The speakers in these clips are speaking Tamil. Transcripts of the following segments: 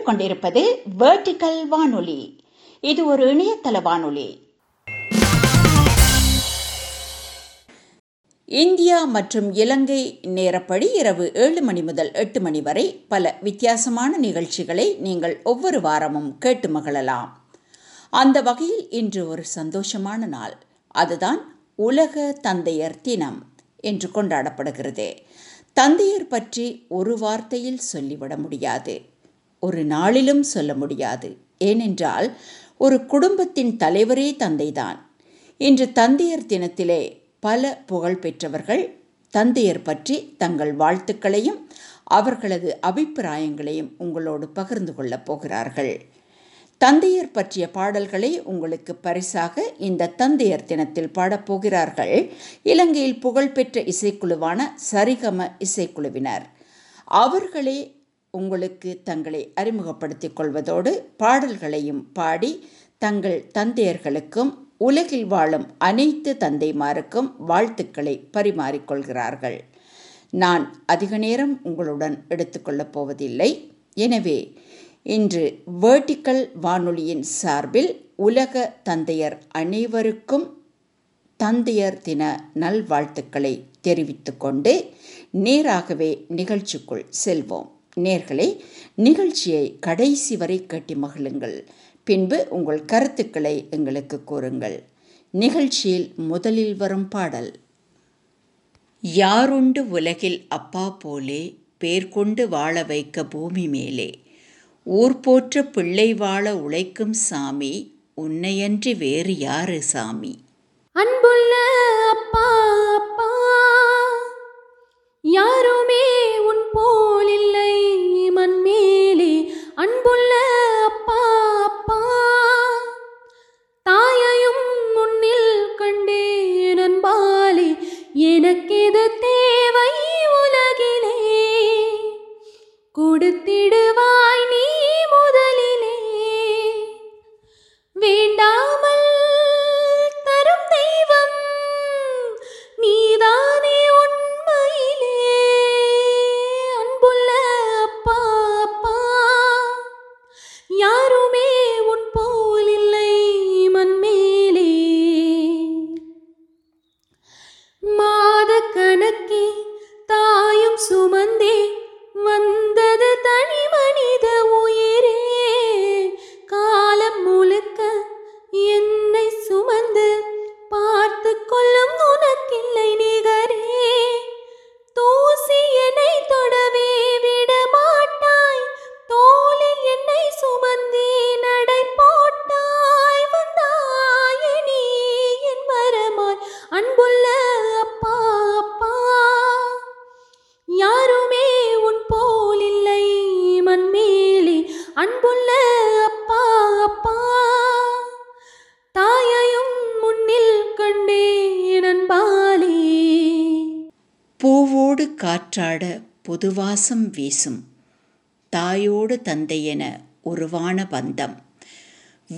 கேட்டுக்கொண்டிருப்பது வேர்டிக்கல் வானொலி. இது ஒரு இணையதள வானொலி. இந்தியா மற்றும் இலங்கை நேரப்படி இரவு ஏழு மணி முதல் எட்டு மணி வரை பல வித்தியாசமான நிகழ்ச்சிகளை நீங்கள் ஒவ்வொரு வாரமும் கேட்டு மகிழலாம். அந்த வகையில் இன்று ஒரு சந்தோஷமான நாள். அதுதான் உலக தந்தையர் தினம் என்று கொண்டாடப்படுகிறது. தந்தையர் பற்றி ஒரு வார்த்தையில் சொல்லிவிட முடியாது. ஒரு நாளிலும் சொல்ல முடியாது. ஏனென்றால் ஒரு குடும்பத்தின் தலைவரே தந்தைதான். இன்று தந்தையர் தினத்திலே பல புகழ் பெற்றவர்கள் தந்தையர் பற்றி தங்கள் வாழ்த்துக்களையும் அவர்களது அபிப்பிராயங்களையும் உங்களோடு பகிர்ந்து கொள்ளப் போகிறார்கள். தந்தையர் பற்றிய பாடல்களை உங்களுக்கு பரிசாக இந்த தந்தையர் தினத்தில் பாடப்போகிறார்கள் இலங்கையில் புகழ்பெற்ற இசைக்குழுவான சரிகம இசைக்குழுவினர். அவர்களே உங்களுக்கு தங்களை அறிமுகப்படுத்திக் கொள்வதோடு பாடல்களையும் பாடி தங்கள் தந்தையர்களுக்கும் உலகில் வாழும் அனைத்து தந்தைமாருக்கும் வாழ்த்துக்களை பரிமாறிக்கொள்கிறார்கள் நான் அதிக நேரம் உங்களுடன் எடுத்துக்கொள்ளப் போவதில்லை. எனவே இன்று வேர்டிக்கல் வானொலியின் சார்பில் உலக தந்தையர் அனைவருக்கும் தந்தையர் தின நல்வாழ்த்துக்களை தெரிவித்துக்கொண்டு நேராகவே நிகழ்ச்சிக்குள் செல்வோம். நேர்களே நிகழ்ச்சியை கடைசி வரை கட்டி மகிழுங்கள். பின்பு உங்கள் கருத்துக்களை எங்களுக்கு கூறுங்கள். நிகழ்ச்சியில் முதலில் வரும் பாடல். யாருண்டு உலகில் அப்பா போலே பேர் கொண்டு வாழ வைக்க பூமி மேலே. ஊர் போற்ற பிள்ளை வாழ உழைக்கும் சாமி உன்னையன்றி வேறு யாரு சாமி? அன்புள்ள அப்பா அப்பா. யாரு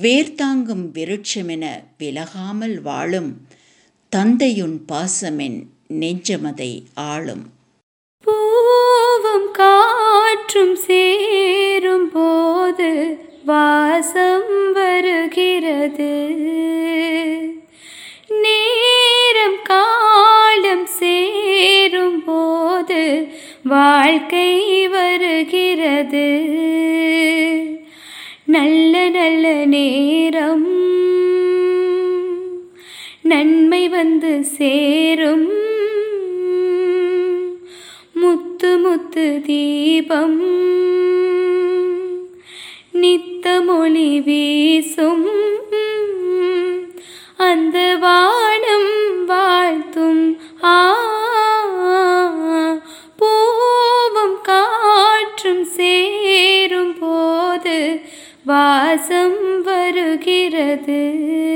வேர்தாங்கும் விருட்சமென விலகாமல் வாழும் தந்தையுன் பாசமென் நெஞ்சமதை ஆளும். பூவும் காற்றும் சேரும் போது வா சேரும் முத்து முத்து தீபம். நித்தமொளி வீசும். அந்த வானம் வாழ்த்தும். ஆ பூவும் காற்றும் சேரும் போது வாசம் வருகிறது.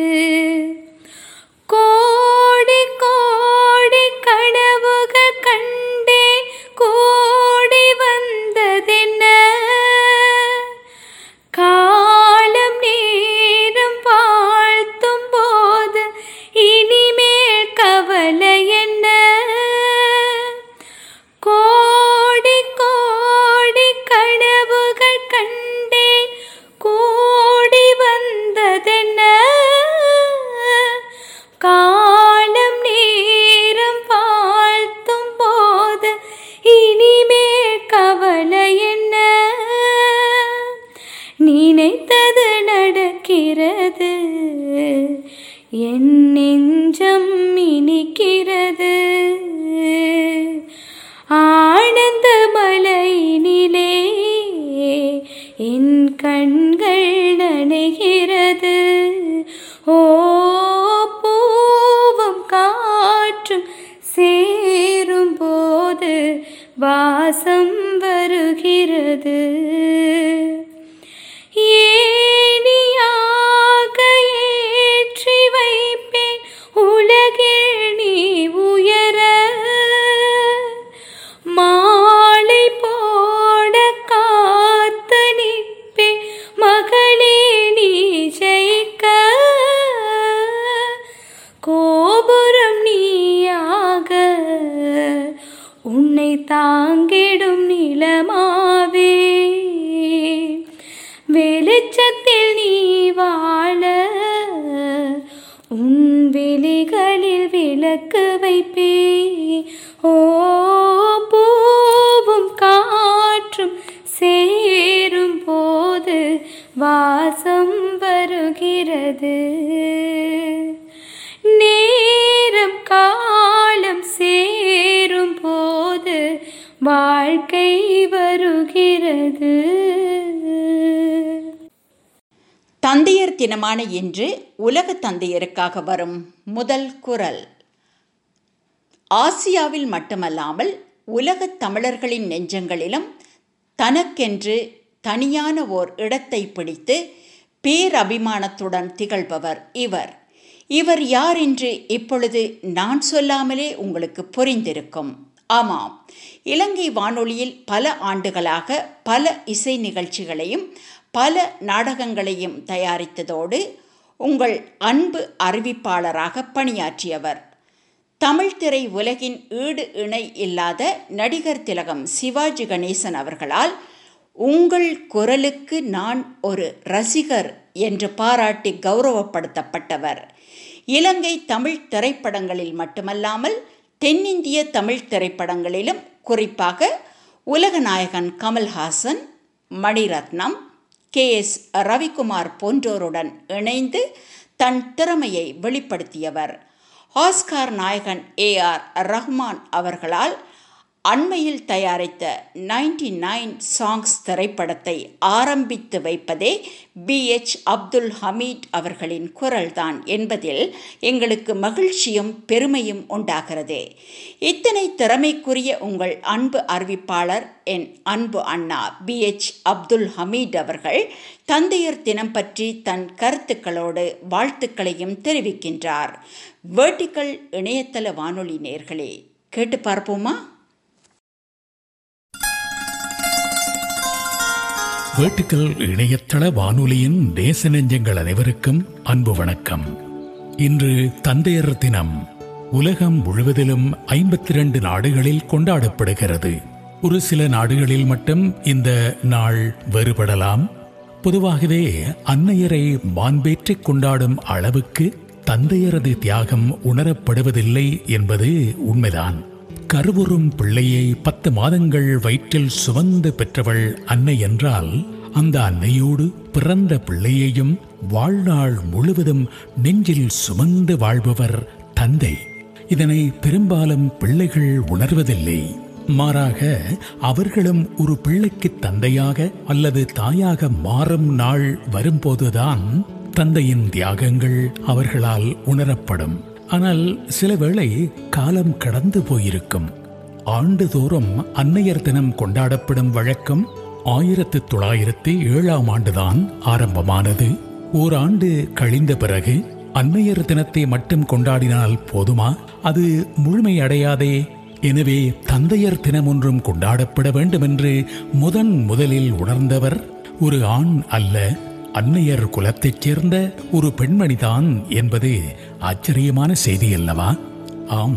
வாழ்க்கை வருகிறது. தந்தையர் தினமான இன்று உலக தந்தையருக்காக வரும் முதல் குரல். ஆசியாவில் மட்டுமல்லாமல் உலகத் தமிழர்களின் நெஞ்சங்களிலும் தனக்கென்று தனியான ஓர் இடத்தை பிடித்து பேரபிமானத்துடன் திகழ்பவர் இவர். இவர் யார் என்று இப்பொழுது நான் சொல்லாமலே உங்களுக்கு புரிந்திருக்கும். ஆமாம் இலங்கை வானொலியில் பல ஆண்டுகளாக பல இசை நிகழ்ச்சிகளையும் பல நாடகங்களையும் தயாரித்ததோடு உங்கள் அன்பு அறிவிப்பாளராக பணியாற்றியவர். தமிழ் திரை உலகின் ஈடு இணை இல்லாத நடிகர் திலகம் சிவாஜி கணேசன் அவர்களால் உங்கள் குரலுக்கு நான் ஒரு ரசிகர் என்று பாராட்டி கௌரவப்படுத்தப்பட்டவர். இலங்கை தமிழ் திரைப்படங்களில் மட்டுமல்லாமல் தென்னிந்திய தமிழ் திரைப்படங்களிலும் குறிப்பாக உலகநாயகன் கமல்ஹாசன் மணிரத்னம் கே. எஸ். ரவிக்குமார் போன்றோருடன் இணைந்து தன் திறமையை வெளிப்படுத்தியவர். ஆஸ்கார் நாயகன் ஏ. ஆர். ரஹ்மான் அவர்களால் அண்மையில் தயாரித்த நைன்டி நைன் சாங்ஸ் திரைப்படத்தை ஆரம்பித்து வைப்பதே பி எச் அப்துல் ஹமீட் அவர்களின் குரல்தான் என்பதில் எங்களுக்கு மகிழ்ச்சியும் பெருமையும் உண்டாகிறது. இத்தனை திறமைக்குரிய உங்கள் அன்பு அறிவிப்பாளர் என் அன்பு அண்ணா பி எச் அப்துல் ஹமீட் அவர்கள் தந்தையர் தினம் பற்றி தன் கருத்துக்களோடு வாழ்த்துக்களையும் தெரிவிக்கின்றார். வேர்டிக்கல் இணையதள வானொலி நேர்களே கேட்டு பார்ப்போமா? வேட்டுக்கள் இணையதள வானொலியின் தேச நெஞ்சங்கள் அனைவருக்கும் அன்பு வணக்கம். இன்று தந்தையர் தினம் உலகம் முழுவதிலும் ஐம்பத்தி இரண்டு நாடுகளில் கொண்டாடப்படுகிறது. ஒரு சில நாடுகளில் மட்டும் இந்த நாள் வேறுபடலாம். பொதுவாகவே அன்னையரை மாண்பேற்றிக் கொண்டாடும் அளவுக்கு தந்தையரது தியாகம் உணரப்படுவதில்லை என்பது உண்மைதான். கருவுறும் பிள்ளையை பத்து மாதங்கள் வயிற்றில் சுமந்து பெற்றவள் அன்னை என்றால் அந்த அன்னையோடு பிறந்த பிள்ளையையும் வாழ்நாள் முழுவதும் நெஞ்சில் சுமந்து வாழ்பவர் தந்தை. இதனை பெரும்பாலும் பிள்ளைகள் உணர்வதில்லை. மாறாக அவர்களும் ஒரு பிள்ளைக்கு தந்தையாக அல்லது தாயாக மாறும் நாள் வரும்போதுதான் தந்தையின் தியாகங்கள் அவர்களால் உணரப்படும். ஆனால் சில வேளை காலம் கடந்து போயிருக்கும். ஆண்டுதோறும் அன்னையர் தினம் கொண்டாடப்படும் வழக்கம் ஆயிரத்து தொள்ளாயிரத்தி ஏழாம் ஆண்டுதான் ஆரம்பமானது. ஓராண்டு கழிந்த பிறகு அன்னையர் தினத்தை மட்டும் கொண்டாடினால் போதுமா? அது முழுமையடையாதே. எனவே தந்தையர் தினம் ஒன்றும் கொண்டாடப்பட வேண்டும் என்று முதன் முதலில் உணர்ந்தவர் ஒரு ஆண் அல்ல அன்னையர் குலத்தைச் சேர்ந்த ஒரு பெண்மணிதான் என்பது ஆச்சரியமான செய்தி அல்லவா? ஆம்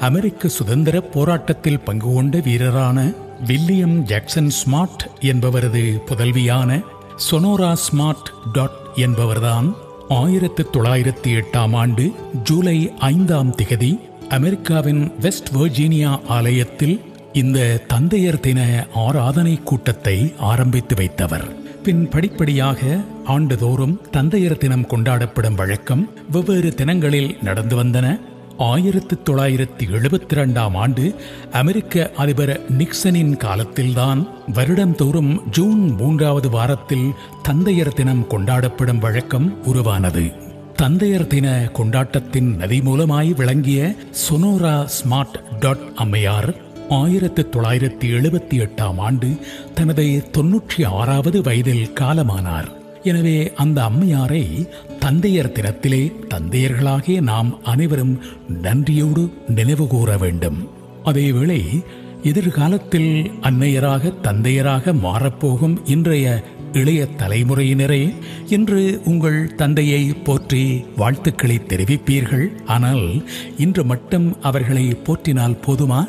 அமெரிக்க சுதந்திர போராட்டத்தில் பங்கு கொண்ட வீரரான வில்லியம் ஜாக்சன் ஸ்மார்ட் என்பவரது புதல்வியான சொனோரா ஸ்மார்ட் டாட் என்பவர்தான் ஆயிரத்து தொள்ளாயிரத்தி எட்டாம் ஆண்டு ஜூலை ஐந்தாம் திகதி அமெரிக்காவின் வெஸ்ட் வெர்ஜீனியா ஆலயத்தில் இந்த தந்தையர் தின ஆராதனை கூட்டத்தை ஆரம்பித்து வைத்தவர். பின் படிப்படியாக ஆண்டுதோறும் தந்தையர் தினம் கொண்டாடப்படும் வழக்கம் வெவ்வேறு தினங்களில் நடந்து வந்தன. ஆயிரத்து தொள்ளாயிரத்தி எழுபத்தி இரண்டாம் ஆண்டு அமெரிக்க அதிபர் நிக்சனின் காலத்தில்தான் வருடந்தோறும் ஜூன் மூன்றாவது வாரத்தில் தந்தையர் தினம் கொண்டாடப்படும் வழக்கம் உருவானது. தந்தையர் தின கொண்டாட்டத்தின் நதி மூலமாய் விளங்கிய சொனோரா ஸ்மார்ட் டாட் அம்மையார் ஆயிரத்து தொள்ளாயிரத்தி எழுபத்தி எட்டாம் ஆண்டு தனது தொன்னூற்றி ஆறாவது வயதில் காலமானார். எனவே அந்த அம்மையாரை தந்தையர் தினத்திலே தந்தையர்களாகிய நாம் அனைவரும் நன்றியோடு நினைவு கூற வேண்டும். அதேவேளை எதிர்காலத்தில் அன்னையராக தந்தையராக மாறப்போகும் இன்றைய இளைய தலைமுறையினரே இன்று உங்கள் தந்தையை போற்றி வாழ்த்துக்களை தெரிவிப்பீர்கள். ஆனால் இன்று மட்டும் அவர்களை போற்றினால் போதுமா?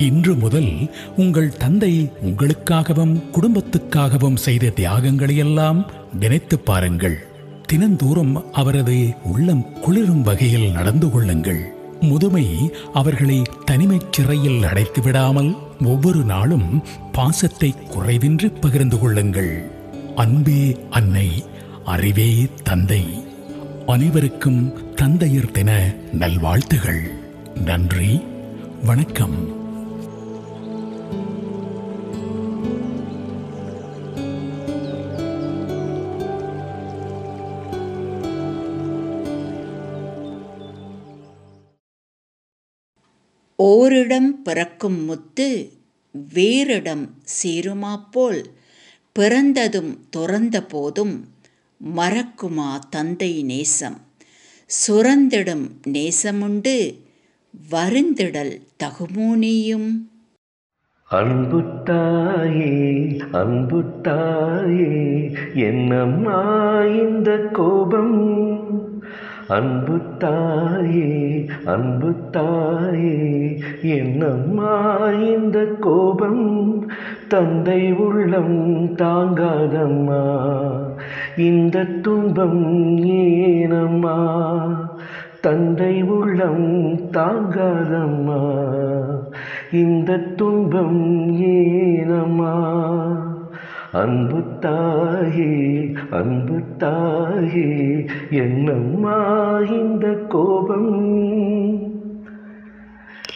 இன்று முதல் உங்கள் தந்தை உங்களுக்காகவும் குடும்பத்துக்காகவும் செய்த தியாகங்களையெல்லாம் நினைத்து பாருங்கள். தினந்தோறும் அவரது உள்ளம் குளிரும் வகையில் நடந்து கொள்ளுங்கள். முதுமை அவர்களை தனிமைச் சிறையில் அடைத்து விடாமல் ஒவ்வொரு நாளும் பாசத்தை குறைவின்றி பகிர்ந்து கொள்ளுங்கள். அன்பே அன்னை அறிவே தந்தை. அனைவருக்கும் தந்தையர் தின நல்வாழ்த்துகள். நன்றி வணக்கம். ஓரிடம் பிறக்கும் முத்து வேறிடம் சேருமாப்போல் பிறந்ததும் துறந்த போதும் மறக்குமா தந்தை நேசம்? சுரந்திடும் நேசமுண்டு வருந்திடல் தகுமோனியும் அன்புத்தாயே அன்புத்தாயே என்னம்மா இந்த கோபம்? அன்பு தாயே அன்பு தாயே என்னம்மா இந்த கோபம் தந்தை உள்ளம் தாங்காதம்மா. இந்த துன்பம் ஏனம்மா தந்தை உள்ளம் தாங்காதம்மா. இந்த துன்பம் ஏனம்மா அன்பு தாயே அன்பு தாயே என்னம்மா இந்த கோபம்?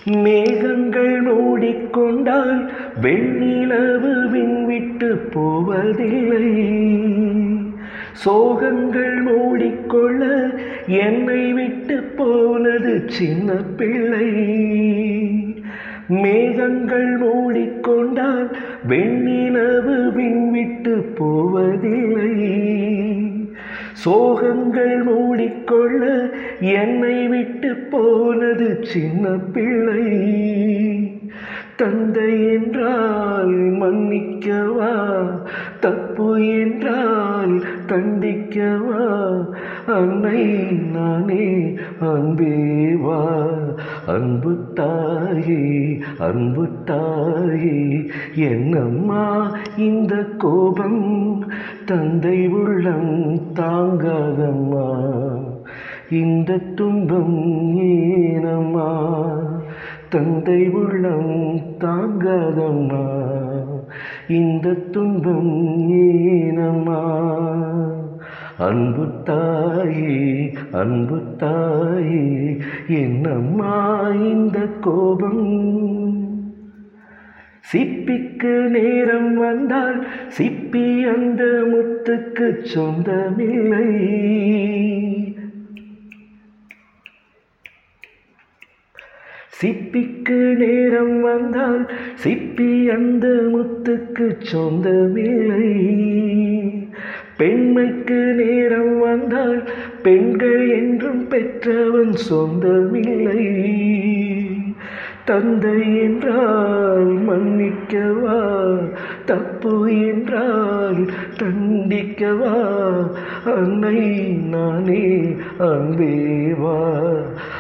மேகங்கள் மூடிக்கொண்டால் வெண்ணிலவு விண்விட்டு போவதில்லை. சோகங்கள் மூடிக்கொள்ள என்னை விட்டு போனது சின்ன பிள்ளை. மேகங்கள் மூடிக்கொண்டால் வெண்ணிலவு விண்விட்டு போவதில்லை. சோகங்கள் மூடிக்கொள்ள என்னை விட்டு போனது சின்ன பிள்ளை. தந்தை என்றால் மன்னிக்கவா? தப்பு என்றால் தண்டிக்கவா? அன்னை நானே அன்பேவா? அன்பு தாயே அன்பு தாயே என்னம்மா இந்த கோபம் தந்தை உள்ளம் தாங்காதம்மா. இந்த துன்பம் ஏனம்மா? தந்தை உள்ளம் தாங்காதம்மா. இந்த துன்பம் ஏனம்மா. அன்பு தாயே அன்பு தாயே என்னம்மா இந்த கோபம்? சிப்பிக்கு நேரம் வந்தால் சிப்பி அந்த முத்துக்கு சொந்தமில்லை. சிப்பிக்கு நேரம் வந்தால் சிப்பி அந்த முத்துக்கு சொந்தமில்லை. பெண்மைக்கு நேரம் வந்தால் பெண்கள் என்றும் பெற்றவன் சொந்தமில்லை. தந்தை என்றால் மன்னிக்கவா? தப்பு என்றால் தண்டிக்கவா? அன்னை நானே அன்பேவா?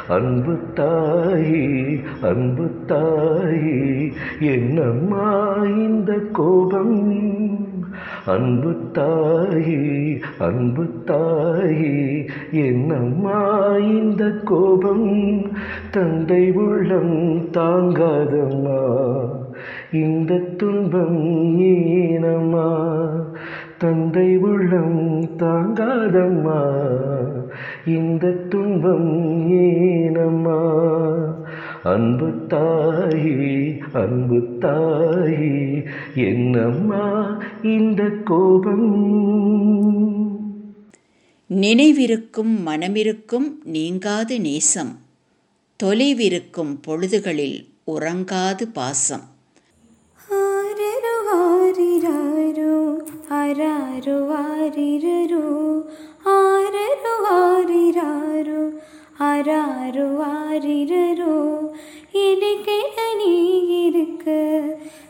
அன்பு தாயி அன்பு தாயி என்னம்மா இந்த கோபம்? அன்பு தாயி அன்பு தாயி என்னம்மா இந்த கோபம்? தந்தை உள்ளம் தாங்காதம்மா இந்த துன்பம் ஏனம்மா? தந்தை உள்ளம் தாங்காதம்மா இந்த துன்பம் ஏனம்மா? அன்பு தாயி அன்பு தாயி என்னம்மா இந்த கோபம்? நினைவிருக்கும் மனமிருக்கும் நீங்காது நேசம் தொலைவிருக்கும் பொழுதுகளில் உறங்காது பாசம். ஆரரு ஆரிராரோ ஆராரோ ஆரிரரோ ஆரரு ஆரிராரோ ஆராரோ ஆரிரரோ எனக்கென நீ இருக்க.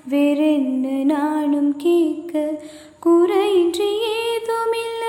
வேறென்ன நானும் கேட்க குறையின்றி ஏதுமில்ல.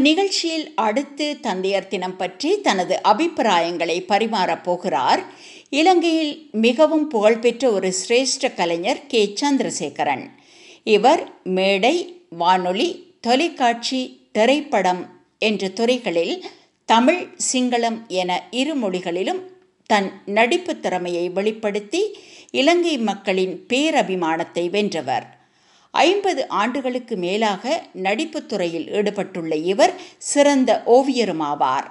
நமது நிகழ்ச்சியில் அடுத்து தந்தையர் தினம் பற்றி தனது அபிப்பிராயங்களை பரிமாறப் போகிறார். இலங்கையில் மிகவும் புகழ்பெற்ற ஒரு சிரேஷ்ட கலைஞர் கே. சந்திரசேகரன். இவர் மேடை வானொலி தொலைக்காட்சி திரைப்படம் என்ற துறைகளில் தமிழ் சிங்களம் என இரு மொழிகளிலும் தன் நடிப்பு திறமையை வெளிப்படுத்தி இலங்கை மக்களின் பேரபிமானத்தை வென்றவர். ஐம்பது ஆண்டுகளுக்கு மேலாக நடிப்புத் துறையில் ஈடுபட்டுள்ள இவர் சிறந்த ஓவியருமாவார்.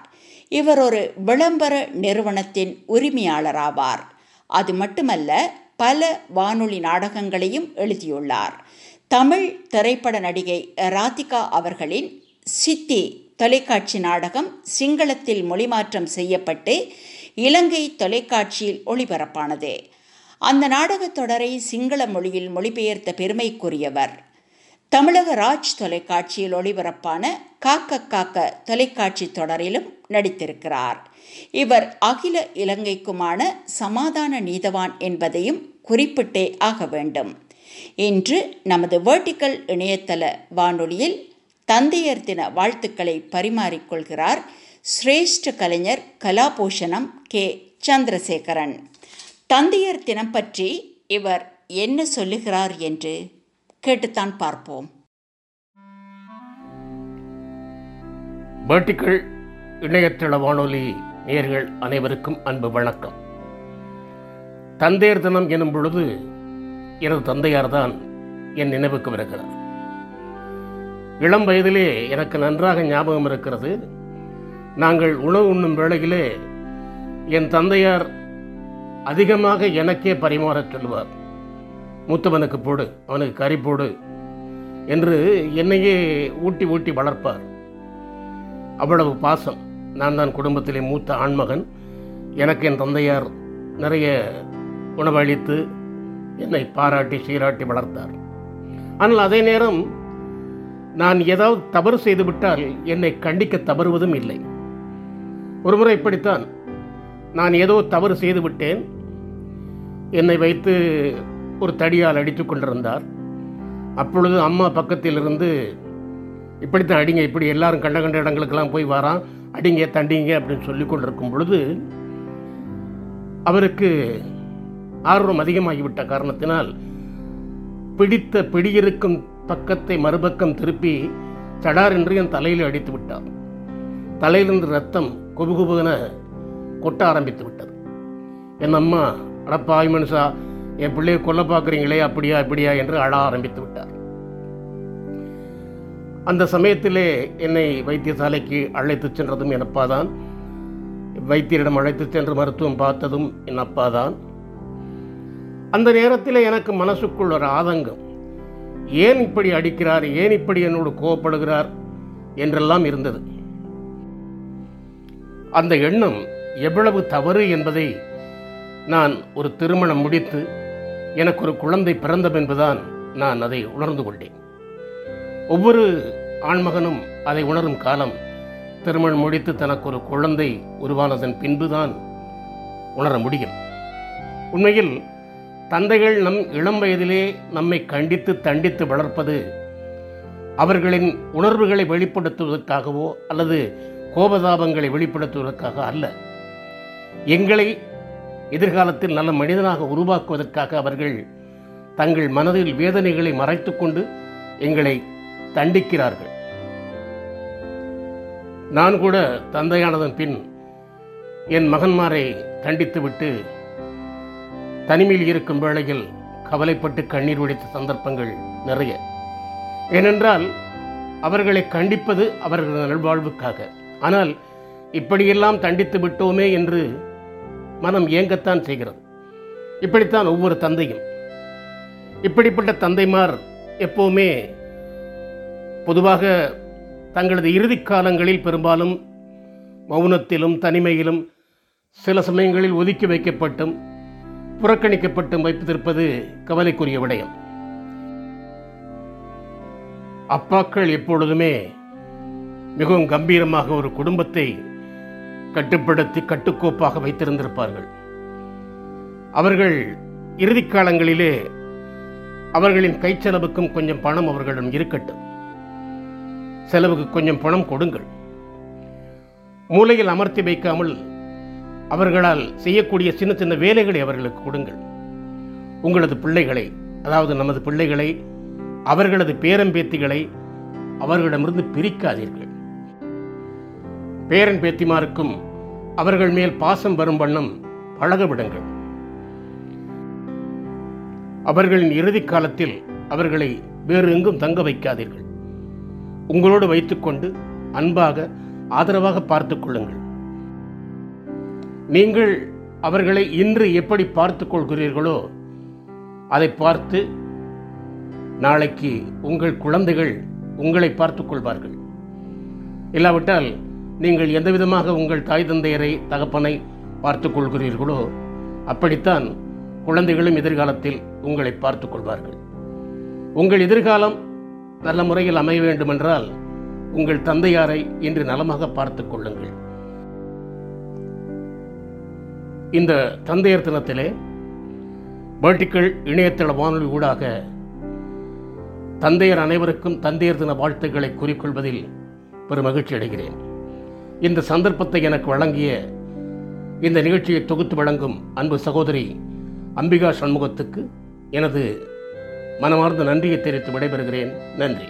இவர் ஒரு விளம்பர நிறுவனத்தின் உரிமையாளராவார். அது மட்டுமல்ல பல வானொலி நாடகங்களையும் எழுதியுள்ளார். தமிழ் திரைப்பட நடிகை ராதிகா அவர்களின் சித்தி தொலைக்காட்சி நாடகம் சிங்களத்தில் மொழிமாற்றம் செய்யப்பட்டு இலங்கை தொலைக்காட்சியில் ஒளிபரப்பானது. அந்த நாடகத் தொடரை சிங்கள மொழியில் மொழிபெயர்த்த பெருமைக்குரியவர். தமிழக ராஜ் தொலைக்காட்சியில் ஒளிபரப்பான காக்க காக்க தொலைக்காட்சி தொடரிலும் நடித்திருக்கிறார். இவர் அகில இலங்கைக்குமான சமாதான நீதவான் என்பதையும் குறிப்பிட்டே ஆக வேண்டும். இன்று நமது வேர்டிக்கல் இணையதள வானொலியில் தந்தையர் தின வாழ்த்துக்களை பரிமாறிக்கொள்கிறார் சிரேஷ்ட கலைஞர் கலாபூஷணம் கே. சந்திரசேகரன். தந்தையர் தினம் பற்றி இவர் என்ன சொல்லுகிறார் என்று கேட்டுத்தான் பார்ப்போம். வேர்டிக்கல் இணையதள வானொலி நேர்கள் அனைவருக்கும் அன்பு வணக்கம். தந்தையர் தினம் எனும் பொழுது எனது தந்தையார் தான் என் நினைவுக்கு வருகிறார். இளம் வயதிலே எனக்கு நன்றாக ஞாபகம் இருக்கிறது. நாங்கள் உணவு உண்ணும் வேளையிலே என் தந்தையார் அதிகமாக எனக்கே பரிமாறச் சொல்லுவார். மூத்தவனுக்கு போடு அவனுக்கு கறி போடு என்று என்னையே ஊட்டி ஊட்டி வளர்ப்பார். அவ்வளவு பாசம். நான் தான் குடும்பத்திலே மூத்த ஆண்மகன். எனக்கு என் தந்தையார் நிறைய உணவளித்து என்னை பாராட்டி சீராட்டி வளர்த்தார். ஆனால் அதே நேரம் நான் ஏதாவது தவறு செய்துவிட்டால் என்னை கண்டிக்க தவறுவதும் இல்லை. ஒருமுறை இப்படித்தான். நான் ஏதோ தவறு செய்துவிட்டேன். என்னை வைத்து ஒரு தடியால் அடித்து கொண்டிருந்தார். அப்பொழுது அம்மா பக்கத்தில் இருந்து இப்படித்தான் அடிங்க இப்படி எல்லாரும் கண்ட கண்ட இடங்களுக்கெல்லாம் போய் வரான் அடிங்க தண்டிங்க அப்படின்னு சொல்லி கொண்டிருக்கும் பொழுது அவருக்கு ஆர்வம் அதிகமாகிவிட்ட காரணத்தினால் பிடித்த பிடியிருக்கும் பக்கத்தை மறுபக்கம் திருப்பி சடார் என்று என் தலையில் அடித்து விட்டார். தலையிலிருந்து ரத்தம் குபுகுபுன கொட்ட ஆரம்பித்து விட்டது. என் அம்மா அடப்பாய் மனுஷா என் பிள்ளையை கொல்ல பார்க்குறீங்களே அப்படியா இப்படியா என்று அழ ஆரம்பித்து விட்டார். அந்த சமயத்திலே என்னை வைத்தியசாலைக்கு அழைத்துச் சென்றதும் என் அப்பா தான் வைத்தியரிடம் அழைத்துச் சென்று மருத்துவம் பார்த்ததும் என் அப்பா தான் அந்த நேரத்தில் எனக்கு மனசுக்குள் ஒரு ஆதங்கம். ஏன் இப்படி அடிக்கிறார் ஏன் இப்படி என்னோடு கோவப்படுகிறார் என்றெல்லாம் இருந்தது. அந்த எண்ணம் எவ்வளவு தவறு என்பதை நான் ஒரு திருமணம் முடித்து எனக்கு ஒரு குழந்தை பிறந்தம் என்பதுதான் நான் அதை உணர்ந்து கொண்டேன். ஒவ்வொரு ஆண்மகனும் அதை உணரும் காலம் திருமணம் முடித்து தனக்கு ஒரு குழந்தை உருவானதன் பின்புதான் உணர முடியும். உண்மையில் தந்தைகள் நம் இளம் வயதிலே நம்மை கண்டித்து தண்டித்து வளர்ப்பது அவர்களின் உணர்வுகளை வெளிப்படுத்துவதற்காகவோ அல்லது கோபதாபங்களை வெளிப்படுத்துவதற்காக அல்ல. எங்களை எதிர்காலத்தில் நல்ல மனிதனாக உருவாக்குவதற்காக அவர்கள் தங்கள் மனதில் வேதனைகளை மறைத்துக்கொண்டு எங்களை தண்டிக்கிறார்கள். நான் கூட தந்தையானதன் பின் என் மகன்மாரை தண்டித்துவிட்டு தனிமையில் இருக்கும் வேளையில் கவலைப்பட்டு கண்ணீர் வடித்த சந்தர்ப்பங்கள் நிறைய. ஏனென்றால் அவர்களை கண்டிப்பது அவர்களது நல்வாழ்வுக்காக. ஆனால் இப்படியெல்லாம் தண்டித்து விட்டோமே என்று மனம் ஏங்கத்தான் செய்கிறது. இப்படித்தான் ஒவ்வொரு தந்தையும். இப்படிப்பட்ட தந்தைமார் எப்போவுமே பொதுவாக தங்களது இறுதிக் காலங்களில் பெரும்பாலும் மௌனத்திலும் தனிமையிலும் சில சமயங்களில் ஒதுக்கி வைக்கப்பட்டும் புறக்கணிக்கப்பட்டும் வைத்திருப்பது கவலைக்குரிய விடயம். அப்பாக்கள் எப்பொழுதுமே மிகவும் கம்பீரமாக ஒரு குடும்பத்தை கட்டுப்படுத்தி கட்டுக்கோப்பாக வைத்திருந்திருப்பார்கள். அவர்கள் இறுதிக் காலங்களிலே அவர்களின் கைச்செலவுக்கும் கொஞ்சம் பணம் அவர்களிடம் இருக்கட்டும். செலவுக்கு கொஞ்சம் பணம் கொடுங்கள். மூலையில் அமர்த்தி வைக்காமல் அவர்களால் செய்யக்கூடிய சின்ன சின்ன வேலைகளை அவர்களுக்கு கொடுங்கள். உங்களது பிள்ளைகளை அதாவது நமது பிள்ளைகளை அவர்களது பேரம்பேத்திகளை அவர்களிடமிருந்து பிரிக்காதீர்கள். பேரன் பேத்திமாருக்கும் அவர்கள் மேல் பாசம் வரும் வண்ணம் பழக விடுங்கள். அவர்களின் இறுதிக் காலத்தில் அவர்களை வேறு எங்கும் தங்க வைக்காதீர்கள். உங்களோடு வைத்துக்கொண்டு அன்பாக ஆதரவாக பார்த்துக் கொள்ளுங்கள். நீங்கள் அவர்களை இன்று எப்படி பார்த்துக் கொள்கிறீர்களோ அதை பார்த்து நாளைக்கு உங்கள் குழந்தைகள் உங்களை பார்த்துக் கொள்வார்கள். இல்லாவிட்டால் நீங்கள் எந்த விதமாக உங்கள் தாய் தந்தையரை தகப்பனை பார்த்து கொள்கிறீர்களோ அப்படித்தான் குழந்தைகளும் எதிர்காலத்தில் உங்களை பார்த்துக் கொள்வார்கள். உங்கள் எதிர்காலம் நல்ல முறையில் அமைய வேண்டுமென்றால் உங்கள் தந்தையாரை இன்று நலமாக பார்த்துக் கொள்ளுங்கள். இந்த தந்தையர் தினத்திலே வேர்டிக்கல் இணையதள வானொலி ஊடாக தந்தையர் அனைவருக்கும் தந்தையர் தின வாழ்த்துக்களை கூறிக்கொள்வதில் பெரும் மகிழ்ச்சி அடைகிறேன். இந்த சந்தர்ப்பத்தை எனக்கு வழங்கிய இந்த நிகழ்ச்சியை தொகுத்து வழங்கும் அன்பு சகோதரி அம்பிகா சண்முகத்துக்கு எனது மனமார்ந்த நன்றியை தெரிவித்து விடைபெறுகிறேன். நன்றி.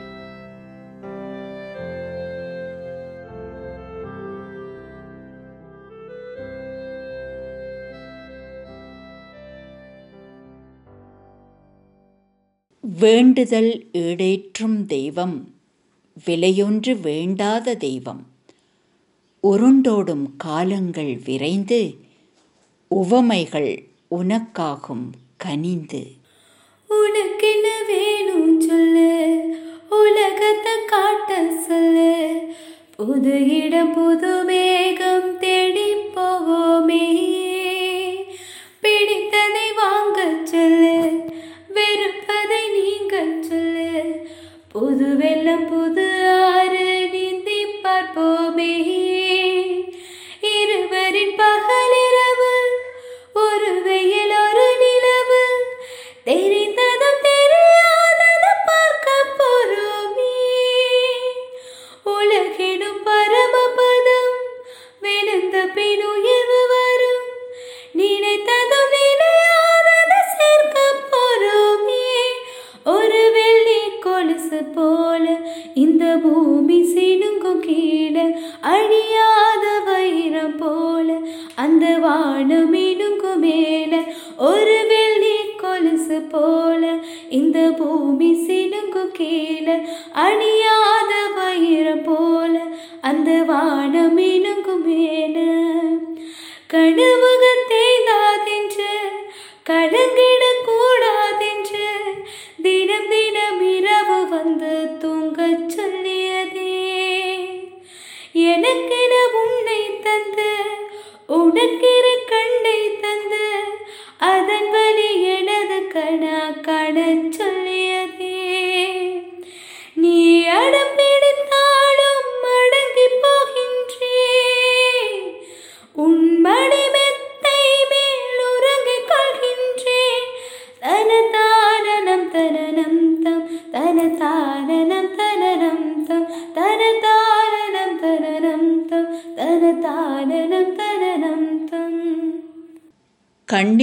வேண்டுதல் ஈடேற்றும் தெய்வம் விலையொன்று வேண்டாத தெய்வம். உருண்டோடும் காலங்கள் விரைந்து உவமைகள் உனக்காகும் கனிந்து. உனக்கென்ன வேணும் சொல்லு உலகத்தை காட்ட சொல்லு. புது இடம் புது மேகம் தேடி போவோமே. பிடித்ததை வாங்க சொல்லு வெறுப்பதை நீங்க சொல்லு. புது வெள்ளம் புது ஆறு நீந்தி பார்ப்போமே. பின் உயர்வு வரும். நினைத்ததும் நினையாதது சேர்க்க போறோமே. ஒரு வெள்ளி கொலுசு போல இந்த பூமி சினுங்கும் கீழே அழியாத வைரம் போல அந்த வானம் இனுங்கும் மேல. ஒரு வெள்ளி கொலுசு போல இந்த பூமி சினுங்கும் கீழே அழியாத வைரம் போல அந்த வானம்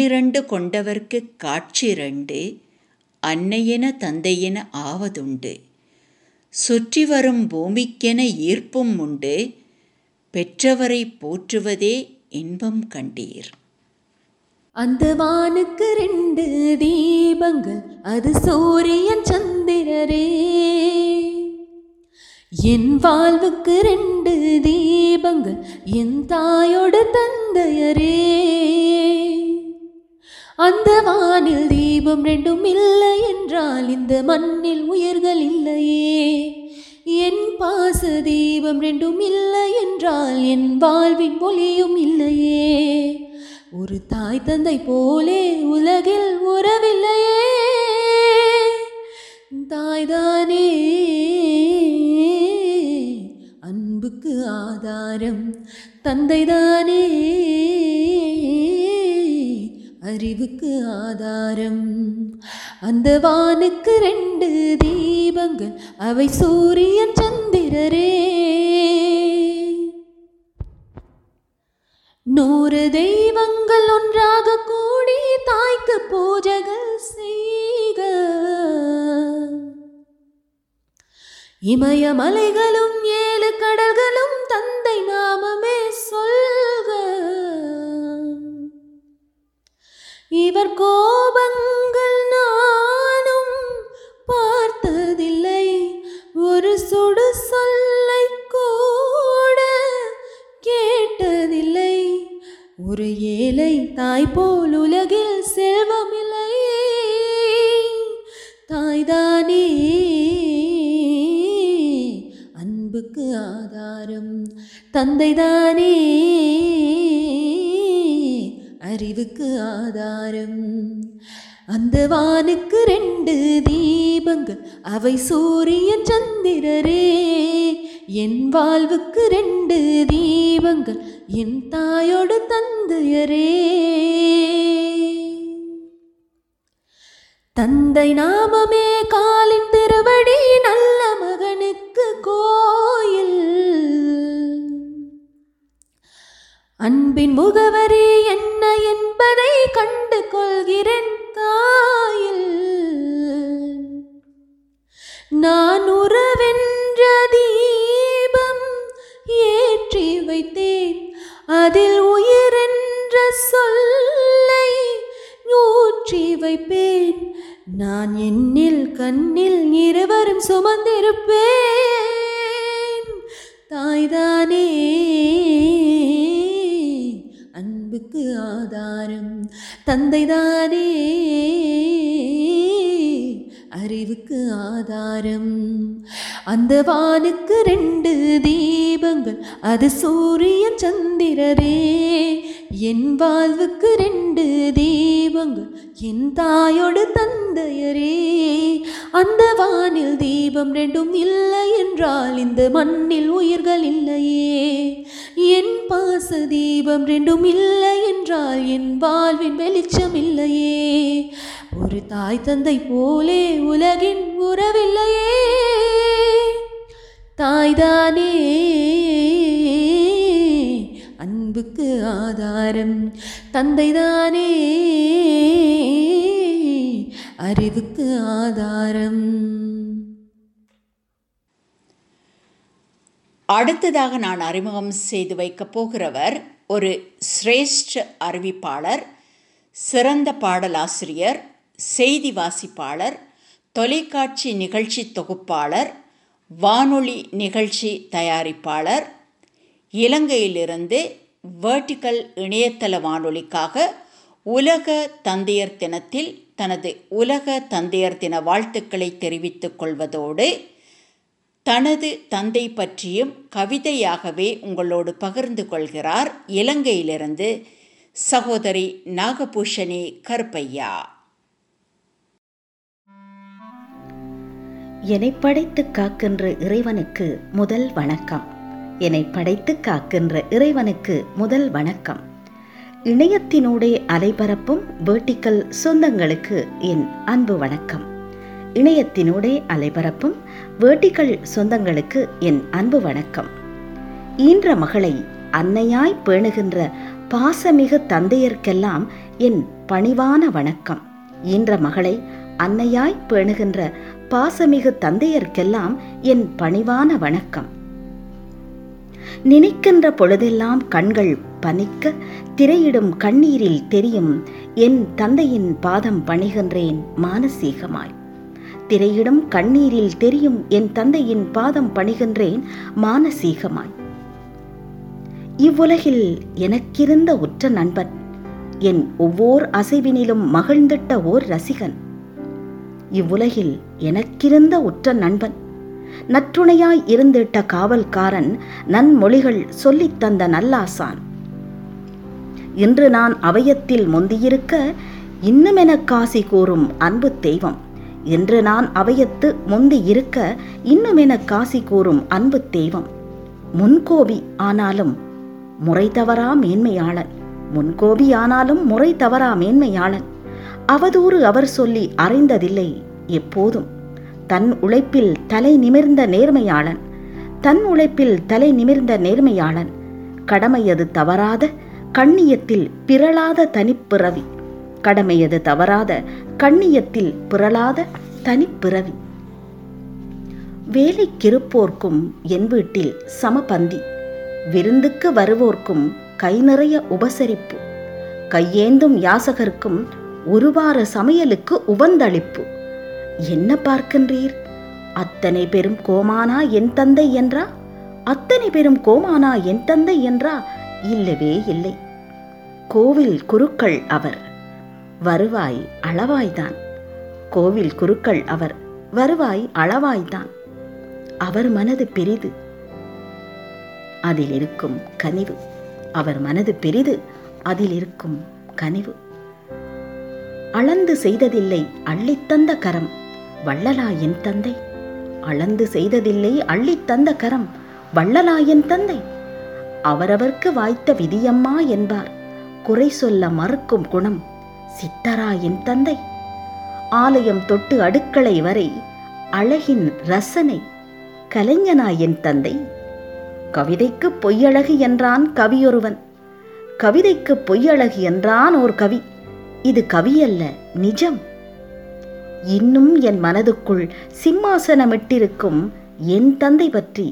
கண்ணிரண்டு கொண்டவர்க்கு காட்சிரண்டு அன்னையென தந்தையென ஆவதுண்டு. சுற்றி வரும் பூமிக்கென ஈர்ப்பும் உண்டு பெற்றவரை போற்றுவதே இன்பம் கண்டீர். அந்த வானுக்கு ரெண்டு தீபங்கள் அது சூரியன் சந்திரரே. என் வாழ்வுக்கு ரெண்டு தீபங்கள் என் தாயோட தந்தையரே. அந்த வானில் தீபம் ரெண்டும் இல்லை என்றால் இந்த மண்ணில் உயிர்கள் இல்லையே. என் பாச தீபம் ரெண்டும் இல்லை என்றால் என் வாழ்வின் ஒளியும் இல்லையே. ஒரு தாய் தந்தை போலே உலகில் உறவில்லையே. தாய்தானே. அன்புக்கு ஆதாரம் தந்தைதானே. அறிவுக்கு ஆதாரம். அந்த வானுக்கு ரெண்டு தீபங்கள் அவை சூரியன் சந்திரரே. நூறு தெய்வங்கள் ஒன்றாக கூடி தாய்க்கு பூஜைகள் செய்க. இமயமலைகளும் ஏழு கடல்களும் தந்தை நாமமே சொல் இவர் கோபங்கள் நானும் பார்த்ததில்லை. ஒரு சுடு சொல்லை கூட கேட்டதில்லை. ஒரு ஏழை தாய் போல் உலகில் செல்வமில்லை. தாய்தானே அன்புக்கு ஆதாரம். தந்தைதானே அறிவுக்கு ஆதாரம். அந்த வானுக்கு ரெண்டு தீபங்கள் அவை சூரியன் சந்திரரே. என் வாழ்வுக்கு ரெண்டு தீபங்கள் என் தாயோடு தந்தையரே. தந்தை நாமமே காலின் திருவடி நல்ல மகனுக்கு கோயில். அன்பின் முகவரி என்ன என்பதை கண்டு கொள்கிறேன் தாயில். நான் உறவென்ற தீபம் ஏற்றி வைத்தேன். அதில் உயிரென்ற சொல்லை ஊற்றி வைப்பேன். நான் என்னில் கண்ணில் இருவரும் சுமந்திருப்பேன். தாய்தானே. அன்புக்கு ஆதாரம் தந்தைதானே. அறிவுக்கு ஆதாரம். அந்த வானுக்கு ரெண்டு தீபங்கள் அது சூரியன் சந்திரரே. என் வாழ்வுக்கு ரெண்டு தீபங்கள் என் தாயோடு தந்தையரே. அந்த வானில் தீபம் ரெண்டும் இல்லை என்றால் இந்த மண்ணில் உயிர்கள் இல்லையே. என் பாச தீபம் ரெண்டும் இல்லை என்றால் என் வாழ்வின் வெளிச்சம் இல்லையே. ஒரு தாய் தந்தை போலே உலகின் உறவில்லையே. தாய்தானே. அன்புக்கு ஆதாரம். தந்தைதானே. அறிவுக்கு ஆதாரம். அடுத்ததாக நான் அறிமுகம் செய்து வைக்கப் போகிறவர் ஒரு சிரேஷ்ட அறிவிப்பாளர் சிறந்த பாடலாசிரியர் செய்தி வாசிப்பாளர் தொலைக்காட்சி நிகழ்ச்சி தொகுப்பாளர் வானொலி நிகழ்ச்சி தயாரிப்பாளர் இலங்கையிலிருந்து வேர்டிக்கல் இணையதள வானொலிக்காக உலக தந்தையர் தினத்தில் தனது உலக தந்தையர் தின வாழ்த்துக்களை தெரிவித்துக் கொள்வதோடு தனது தந்தை பற்றியும் கவிதையாகவே உங்களோடு பகிர்ந்து கொள்கிறார் இலங்கையிலிருந்து சகோதரி நாகபூஷணி கருப்பையா. என்னை படைத்து காக்கின்ற இறைவனுக்கு முதல் வணக்கம். என்னை படைத்து காக்கின்ற இறைவனுக்கு முதல் வணக்கம். இணையத்தினூடே அலைபரப்பும் வேட்டிக்கல் சொந்தங்களுக்கு என் அன்பு வணக்கம். இணையத்தினூடே அலைபரப்பும் வேட்டிக்கல் சொந்தங்களுக்கு என் அன்பு வணக்கம். ஈன்ற மகளை அன்னையாய் பேணுகின்ற பாசமிகு தந்தையர்க்கெல்லாம் என் பணிவான வணக்கம். ஈன்ற மகளை அன்னையாய் பேணுகின்ற பாசமிகு தந்தையர்க்கெல்லாம் என் பணிவான வணக்கம். நினைக்கின்ற பொழுதெல்லாம் கண்கள் பனிக்க திரையிடும் கண்ணீரில் தெரியும் என் தந்தையின் பாதம் பணிகின்றேன் மானசீகமாய். திரையிடும் கண்ணீரில் தெரியும் என் தந்தையின் பாதம் பணிகின்றேன் மானசீகமாய். இவ்வுலகில் எனக்கிருந்த உற்ற நண்பன் என் ஒவ்வொரு அசைவினிலும் மகிழ்ந்திட்ட ஓர் ரசிகன். இவ்வுலகில் எனக்கிருந்த உற்ற நண்பன். நற்றுணையாய் இருந்திட்ட காவல்காரன் நன்மொழிகள் சொல்லித் தந்த நல்லாசான். இன்று நான் அவயத்தில் முந்தியிருக்க இன்னும் என காசி கூறும் அன்பு தெய்வம். என்று நான் அவயத்து முந்தி இருக்க இன்னும் என காசி கூறும் அன்பு தெய்வம். முன்கோபி ஆனாலும் முறை தவறா மேன்மையாளன். முன்கோபி ஆனாலும் முறை தவறா மேன்மையாளன். அவதூறு அவர் சொல்லி அறைந்ததில்லை. எப்போதும். தன் உழைப்பில் தலை நிமிர்ந்த நேர்மையாளன். தன் உழைப்பில் தலை நிமிர்ந்த நேர்மையாளன். கடமையது தவறாத கண்ணியத்தில் பிறளாத தனிப்பிறவி. கடமையது தவறாத கண்ணியத்தில் பிறளாத தனிப்பிறவி. வேலைக்கிருப்போர்க்கும் என் வீட்டில் சமபந்தி. விருந்துக்கு வருவோர்க்கும் கை நிறைய உபசரிப்பு. கையேந்தும் யாசகர்க்கும் ஒருவார சமையலுக்கு உபந்தளிப்பு என்ன பார்க்கின்றீர்? அத்தனை பெரும் கோமானா என் தந்தை என்றா? அத்தனை பெரும் கோமானா என் தந்தை என்றா? இல்லவே இல்லை. கோவில் குருக்கள் அவர். வருவாய் அளவாய்தான். கோவில் குருக்கள் அவர். வருவாய் அளவாய்தான். அவர் மனது பெரிது. அதில் இருக்கும் கனிவு. அவர் மனது பெரிது. அதில் இருக்கும் கனிவு. அளந்து செய்ததில்லை அள்ளித்தந்த கரம். வள்ளலா என் தந்தை. அளந்து செய்ததில்லை அள்ளித்தந்த கரம் வள்ளலா என் தந்தை. அவரவர்க்கு வாய்த்த விதியம்மா என்பார். குறை சொல்ல மறுக்கும் குணம் சித்தரா என் தந்தை. ஆலயம் தொட்டு அடுக்களை வரை அழகின் ரசனை கலைஞனா என் தந்தை. கவிதைக்கு பொய்யழகு என்றான் கவியொருவன். கவிதைக்கு பொய்யழகு என்றான் ஓர் கவி. இது கவியல்ல நிஜம். இன்னும் என் மனதுக்குள் சிம்மாசனமிட்டிருக்கும் என் தந்தை பற்றி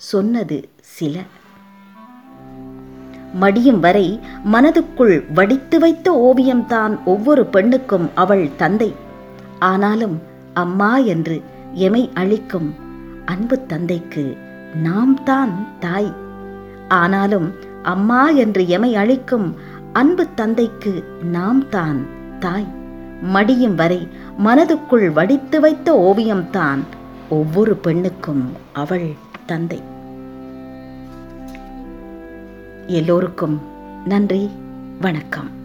சொன்னது சில. மடியும் வரை மனதுக்குள் வடித்து வைத்த ஓவியம்தான் ஒவ்வொரு பெண்ணுக்கும் அவள் தந்தை. ஆனாலும் அம்மா என்று எமை அளிக்கும் அன்பு தந்தைக்கு நாம் தான் தாய். ஆனாலும் அம்மா என்று எமை அளிக்கும் அன்பு தந்தைக்கு நாம் தான் தாய். மடியும் வரை மனதுக்குள் வடித்து வைத்த ஓவியம்தான் ஒவ்வொரு பெண்ணுக்கும் அவள் தந்தை. எல்லோருக்கும் நன்றி வணக்கம்.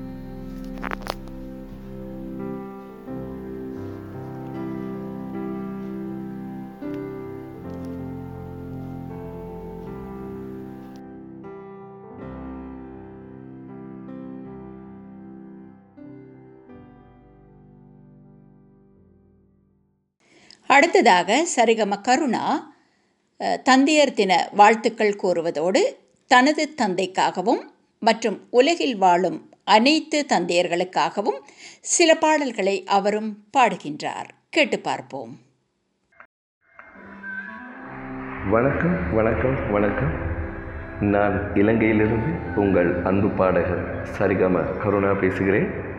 அடுத்ததாக சரிகம கருணா தந்தையர் தின வாழ்த்துக்கள் கூறுவதோடு தனது தந்தைக்காகவும் மற்றும் உலகில் வாழும் அனைத்து தந்தையர்களுக்காகவும் சில பாடல்களை அவரும் பாடுகின்றார். கேட்டு பார்ப்போம். வணக்கம் வணக்கம் வணக்கம். நான் இலங்கையிலிருந்து உங்கள் அன்பு பாடகர் சரிகம கருணா பேசுகிறேன்.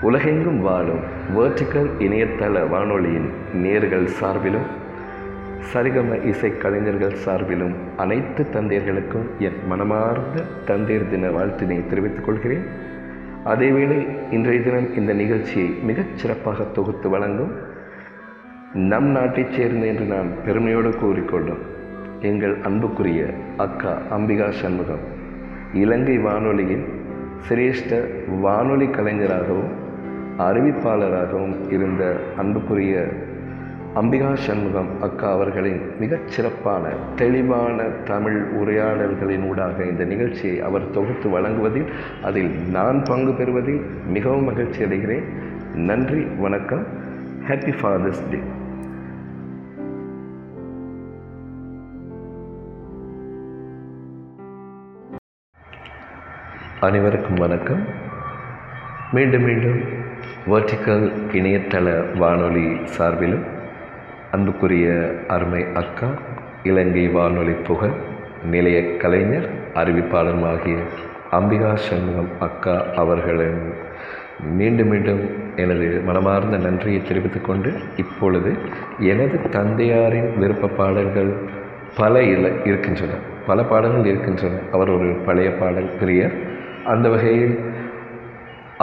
உலகெங்கும் வாழும் வேர்டிக்கல் இணையதள வானொலியின் நேர்கள் சார்பிலும் சரிகம இசை கலைஞர்கள் சார்பிலும் அனைத்து தந்தையர்களுக்கும் என் மனமார்ந்த தந்தையர் தின வாழ்த்தினை தெரிவித்துக் கொள்கிறேன். அதேவேளை இன்றைய தினம் இந்த நிகழ்ச்சியை மிகச் சிறப்பாக தொகுத்து வழங்கும் நம் நாட்டைச் சேர்ந்த என்று நான் பெருமையோடு கூறிக்கொள்ளும் எங்கள் அன்புக்குரிய அக்கா அம்பிகா சண்முகம். இலங்கை வானொலியின் சிரேஷ்ட வானொலி கலைஞராகவும் அறிவிப்பாளராகவும் இருந்த அன்புக்குரிய அம்பிகா சண்முகம் அக்கா அவர்களின் மிகச் சிறப்பான தெளிவான தமிழ் உரையாடல்களின் ஊடாக இந்த நிகழ்ச்சியை அவர் தொகுத்து வழங்குவதில் அதில் நான் பங்கு பெறுவதில் மிகவும் மகிழ்ச்சி அடைகிறேன். நன்றி வணக்கம். ஹாப்பி ஃபாதர்ஸ் டே அனைவருக்கும் வணக்கம். மீண்டும் மீண்டும் வேர்டிக்கல் இணையதள வானொலி சார்பிலும் அன்புக்குரிய அருமை அக்கா இலங்கை வானொலி புகழ் நிலைய கலைஞர் அறிவிப்பாளருமாகிய அம்பிகா சண்முகம் அக்கா அவர்களின் மீண்டும் மீண்டும் எனது மனமார்ந்த நன்றியை தெரிவித்துக் கொண்டு இப்பொழுது எனது தந்தையாரின் விருப்ப பாடல்கள் பல இல இருக்கின்றன. பல பாடல்கள் இருக்கின்றன. அவர் ஒரு பழைய பாடல் பிரியர். அந்த வகையில்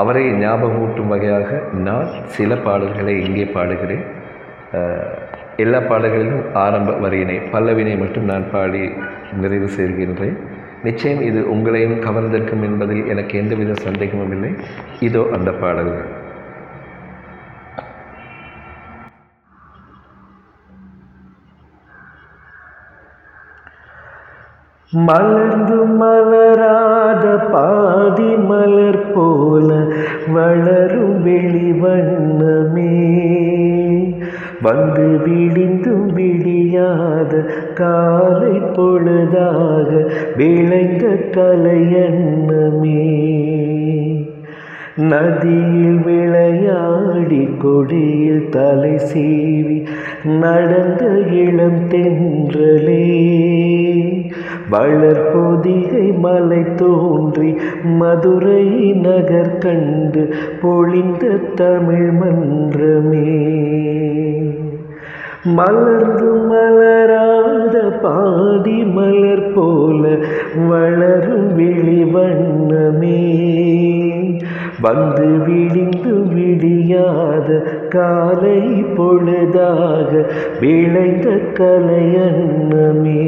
அவரை ஞாபகமூட்டும் வகையாக நான் சில பாடல்களை இங்கே பாடுகிறேன். எல்லா பாடல்களிலும் ஆரம்ப வரியினை பல்லவினை மட்டும் நான் பாடி நிறைவு செய்கின்றேன். நிச்சயம் இது உங்களையும் கவர்ந்திருக்கும் என்பதில் எனக்கு எந்தவித சந்தேகமும் இல்லை. இதோ அந்த பாடல்கள். மலர்ந்து மலராத பாதி மலர் போல வளரும் வெளிவண்ணமே. வந்து விடிந்தும் விடியாத காலை பொழுதாக விளைந்த கலையண்ணமே. நதியில் விளையாடி கொடியில் தலை சீவி நடந்த இளம் தென்றலே. வளர்பொதிகை மலை தோன்றி மதுரை நகர் கண்டு பொழிந்த தமிழ் மன்றமே. மலர்ந்து மலராத பாதி மலர் போல வளரும் வெளிவண்ணமே வந்து விழிந்து விடியாத காலை பொழுதாக விளைந்த கலையண்ணமே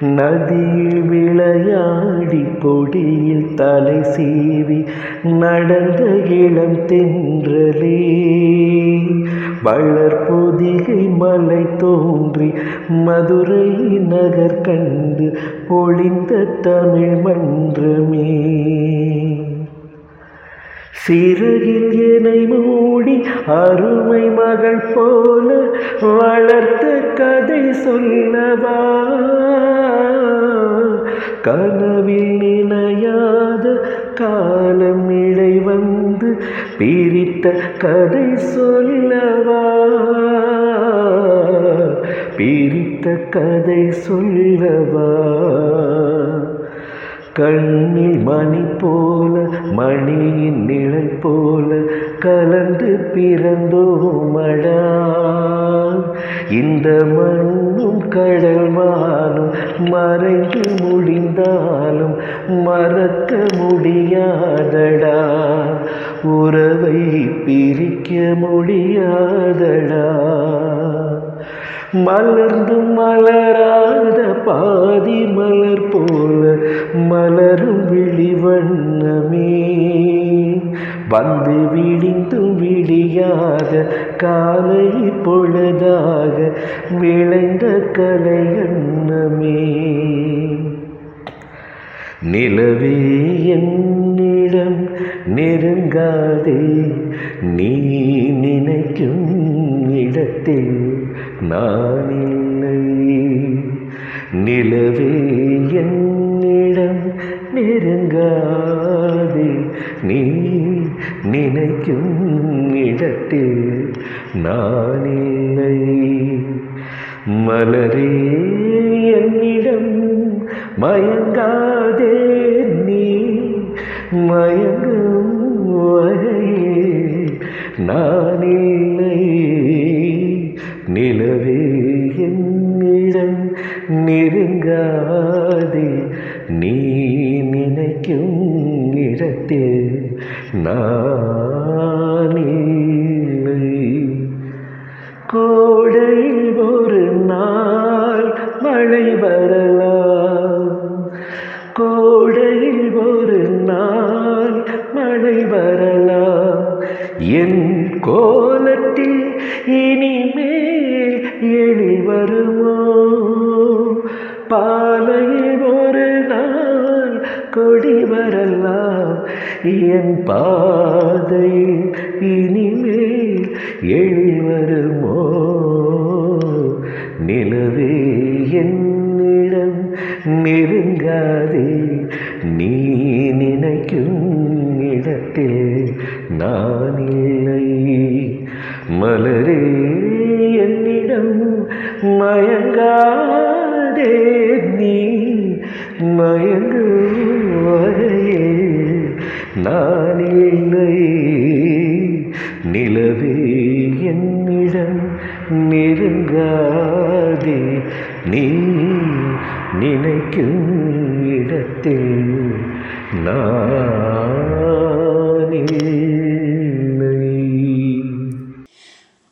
நதியில் விளையாடி பொடியில் தலை சீவி நடந்த இளம் தென்றலே. வளர்பொதிகை மலை தோன்றி மதுரை நகர் கண்டு பொழிந்த தமிழ் மன்றமே. சிறகில் என்னை மூடி அருமை மகள் போல வளர்த்த கதை சொல்லவா? கனவில் நினையாத காலம் இடை வந்து பிரித்த கதை சொல்லவா? பிரித்த கதை சொல்லவா? கண்ணில் மணி போல மணியின் நிழல் போல கலந்து பிறந்தோமடா இந்த மண்ணும் கடல் வானும் மறைந்து முடிந்தாலும் மறக்க முடியாதடா. உறவை பிரிக்க முடியாதடா. மலர்ந்து மலராத பாதி மலர் போ வந்து விடிந்தும் விடியாத காலை பொழுதாக விளைந்த கலையண்ணமே நிலவே என்னிடம் நெருங்காதே நீ நினைக்கும் இடத்தில் நான் இல்லை நிலவே என்னிடம் நெருங்காதே நீ நினைக்கும் இடத்தில் நான் இல்லை மலரே என்னிடம் மயங்காதே நீ மயங்கும் வகையில் நான் இல்லை நிலவே என்னிடம் நெருங்காதே நீ நினைக்கும் இடத்தில் நான்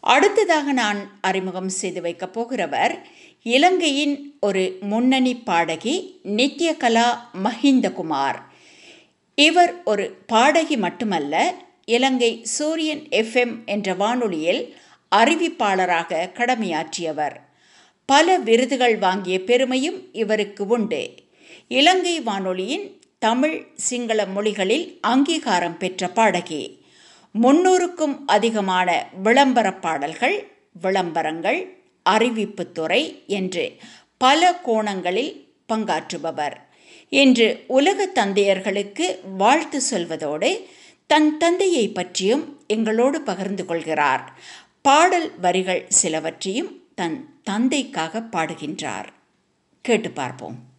அடுத்ததாக நான் அறிமுகம் செய்து வைக்கப் போகிறவர் இலங்கையின் ஒரு முன்னணி பாடகி நித்யகலா மஹிந்தகுமார். இவர் ஒரு பாடகி மட்டுமல்ல இலங்கை சூரியன் எஃப்எம் என்ற வானொலியில் அறிவிப்பாளராக கடமையாற்றியவர். பல விருதுகள் வாங்கிய பெருமையும் இவருக்கு உண்டு. இலங்கை வானொலியின் தமிழ் சிங்கள மொழிகளில் அங்கீகாரம் பெற்ற பாடகி. முன்னூறுக்கும் அதிகமான விளம்பர பாடல்கள் விளம்பரங்கள் அறிவிப்புத்துறை என்று பல கோணங்களில் பங்காற்றுபவர். இன்று உலக தந்தையர்களுக்கு வாழ்த்து சொல்வதோடு தன் தந்தையை பற்றியும் எங்களோடு பகிர்ந்து கொள்கிறார். பாடல் வரிகள் சிலவற்றையும் தன் தந்தைக்காக பாடுகின்றார். கேட்டு பார்ப்போம்.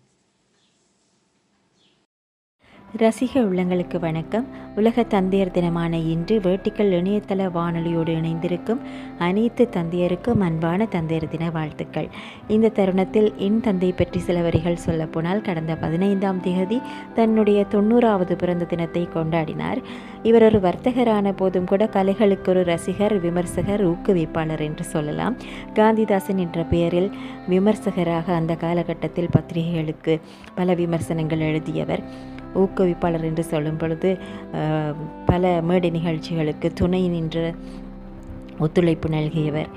ரசிக உள்ளங்களுக்கு வணக்கம். உலக தந்தையர் தினமான இன்று வேட்டிக்கல் இணையதள வானொலியோடு இணைந்திருக்கும் அனைத்து தந்தையருக்கும் அன்பான தந்தையர் தின வாழ்த்துக்கள். இந்த தருணத்தில் என் தந்தை பற்றி சில வரிகள் சொல்லப்போனால் கடந்த பதினைந்தாம் தேதி தன்னுடைய தொண்ணூறாவது பிறந்த தினத்தை கொண்டாடினார். இவர் ஒரு வர்த்தகரான போதும் கூட கலைகளுக்கு ஒரு ரசிகர் விமர்சகர் ஊக்குவிப்பாளர் என்று சொல்லலாம். காந்திதாசன் என்ற பெயரில் விமர்சகராக அந்த காலகட்டத்தில் பத்திரிகைகளுக்கு பல விமர்சனங்கள் எழுதியவர். ஊக்குவிப்பாளர் என்று சொல்லும் பொழுது பல மேடை நிகழ்ச்சிகளுக்கு துணை நின்று ஒத்துழைப்பு நல்கியவர்.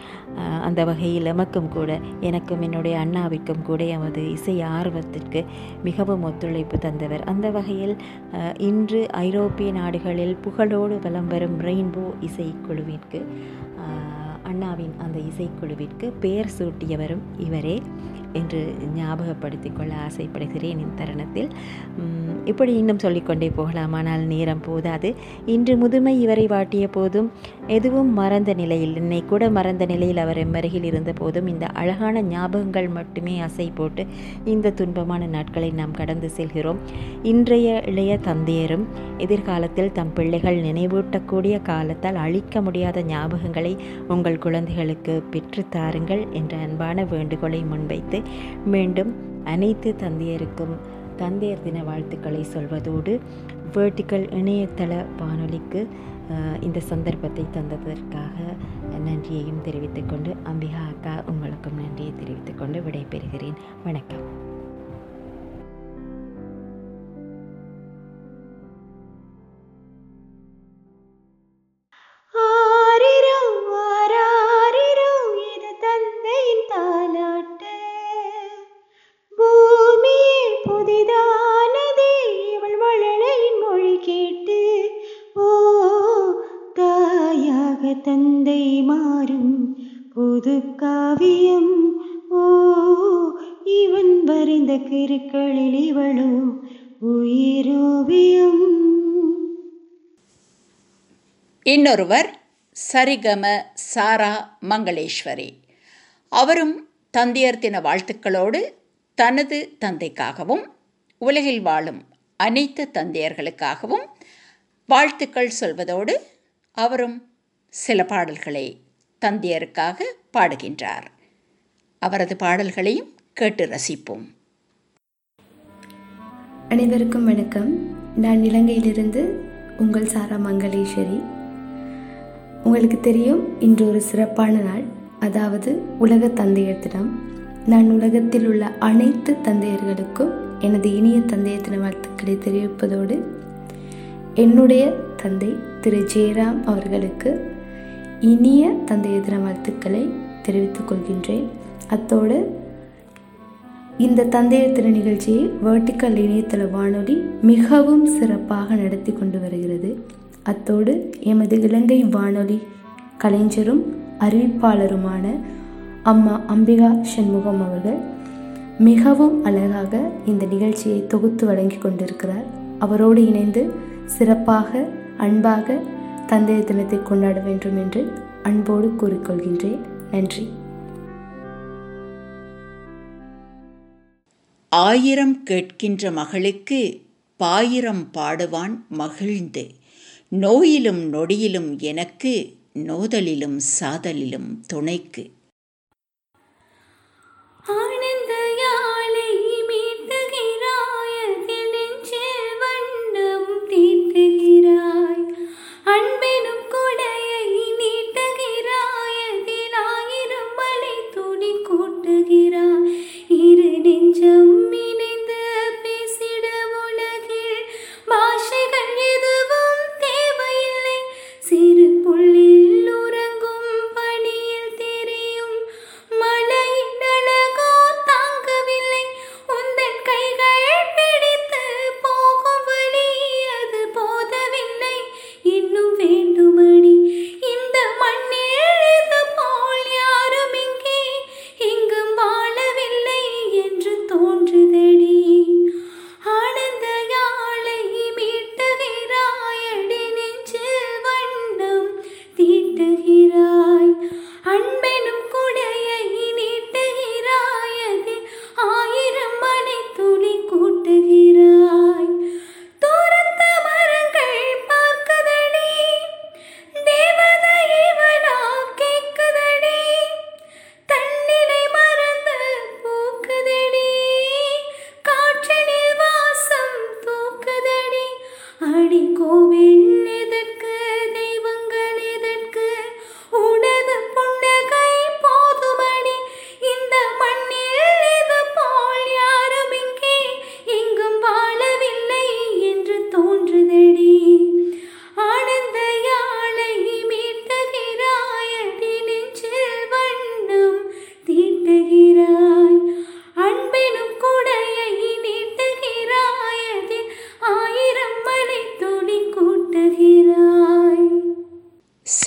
அந்த வகையில் எமக்கும் கூட எனக்கும் என்னுடைய அண்ணாவிற்கும் கூட எமது இசை ஆர்வத்திற்கு மிகவும் ஒத்துழைப்பு தந்தவர். அந்த வகையில் இன்று ஐரோப்பிய நாடுகளில் புகழோடு வலம் வரும் ரெயின்போ இசைக்குழுவிற்கு அண்ணாவின் அந்த இசைக்குழுவிற்கு பெயர் சூட்டியவரும் இவரே. என்று ஞாபகப்படுத்தி கொள்ள ஆசைப்படுகிறேன் இத்தருணத்தில் இப்படி இன்னும் சொல்லிக்கொண்டே போகலாம். ஆனால் நேரம் போதாது. இன்று முதுமை இவரை வாட்டிய போதும் எதுவும் மறந்த நிலையில் என்னை கூட மறந்த நிலையில் அவர் எம்மருகில் இருந்த போதும் இந்த அழகான ஞாபகங்கள் மட்டுமே அசை போட்டு இந்த துன்பமான நாட்களை நாம் கடந்து செல்கிறோம். இன்றைய இளைய தந்தையரும் எதிர்காலத்தில் தம் பிள்ளைகள் நினைவூட்டக்கூடிய காலத்தால் அழிக்க முடியாத ஞாபகங்களை உங்கள் குழந்தைகளுக்கு பெற்றுத்தாருங்கள் என்ற அன்பான வேண்டுகோளை முன்வைத்து மீண்டும் அனைத்து தந்தையருக்கும் தந்தையர் தின வாழ்த்துக்களை சொல்வதோடு வேர்ட்டிக்கல் இணையதள வானொலிக்கு இந்த சந்தர்ப்பத்தை தந்ததற்காக நன்றியையும் தெரிவித்துக்கொண்டு அம்பிகா அக்கா உங்களுக்கும் நன்றியை தெரிவித்துக்கொண்டு விடைபெறுகிறேன். வணக்கம். இன்னொருவர் சரிகம சாரா மங்களேஸ்வரி. அவரும் தந்தையர் தின வாழ்த்துக்களோடு தனது தந்தைக்காகவும் உலகில் வாழும் அனைத்து தந்தையர்களுக்காகவும் வாழ்த்துக்கள் சொல்வதோடு அவரும் சில பாடல்களை தந்தையருக்காக பாடுகின்றார். அவரது பாடல்களையும் கேட்டு ரசிப்போம். அனைவருக்கும் வணக்கம். நான் இலங்கையிலிருந்து உங்கள் சாரா மங்களேஸ்வரி. உங்களுக்கு தெரியும் இன்று ஒரு சிறப்பான நாள். அதாவது உலக தந்தையர் தினம். நான் உலகத்தில் உள்ள அனைத்து தந்தையர்களுக்கும் எனது இனிய தந்தையர் தின வாழ்த்துக்களை தெரிவிப்பதோடு என்னுடைய தந்தை திரு. ஜெயராம் அவர்களுக்கு இனிய தந்தையர் தின வாழ்த்துக்களை தெரிவித்துக் கொள்கின்றேன். அத்தோடு இந்த தந்தையர் தின நிகழ்ச்சியை வேர்டிக்கல் இணையதள வானொலி மிகவும் சிறப்பாக நடத்தி கொண்டு வருகிறது. அத்தோடு எமது இலங்கை வானொலி கலைஞரும் அறிவிப்பாளருமான அம்மா அம்பிகா சண்முகம் அவர்கள் மிகவும் அழகாக இந்த நிகழ்ச்சியை தொகுத்து வழங்கி கொண்டிருக்கிறார். அவரோடு இணைந்து சிறப்பாக அன்பாக தந்தை தினத்தை கொண்டாட வேண்டும் என்று அன்போடு கூறிக்கொள்கின்றேன். நன்றி. ஆயிரம் கேட்கின்ற மகளுக்கு பாயிரம் பாடுவான் மகிழ்ந்து. நோயிலும் நொடியிலும் எனக்கு நோதலிலும் சாதலிலும் துணைக்கு.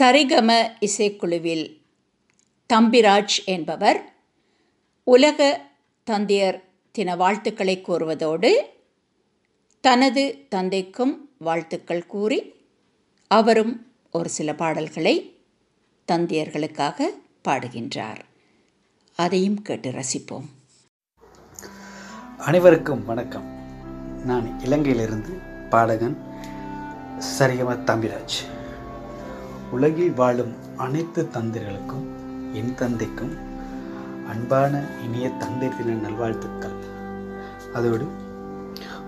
சரிகம இசைக்குழுவில் தம்பிராஜ் என்பவர் உலக தந்தையர் தின வாழ்த்துக்களை கூறுவதோடு தனது தந்தைக்கும் வாழ்த்துக்கள் கூறி அவரும் ஒரு சில பாடல்களை தந்தையர்களுக்காக பாடுகின்றார். அதையும் கேட்டு ரசிப்போம். அனைவருக்கும் வணக்கம். நான் இலங்கையிலிருந்து பாடகன் சரிகம தம்பிராஜ். உலகில் வாழும் அனைத்து தந்தைகளுக்கும் என் தந்தைக்கும் அன்பான இனிய தந்தை தின நல்வாழ்த்துக்கள். அதோடு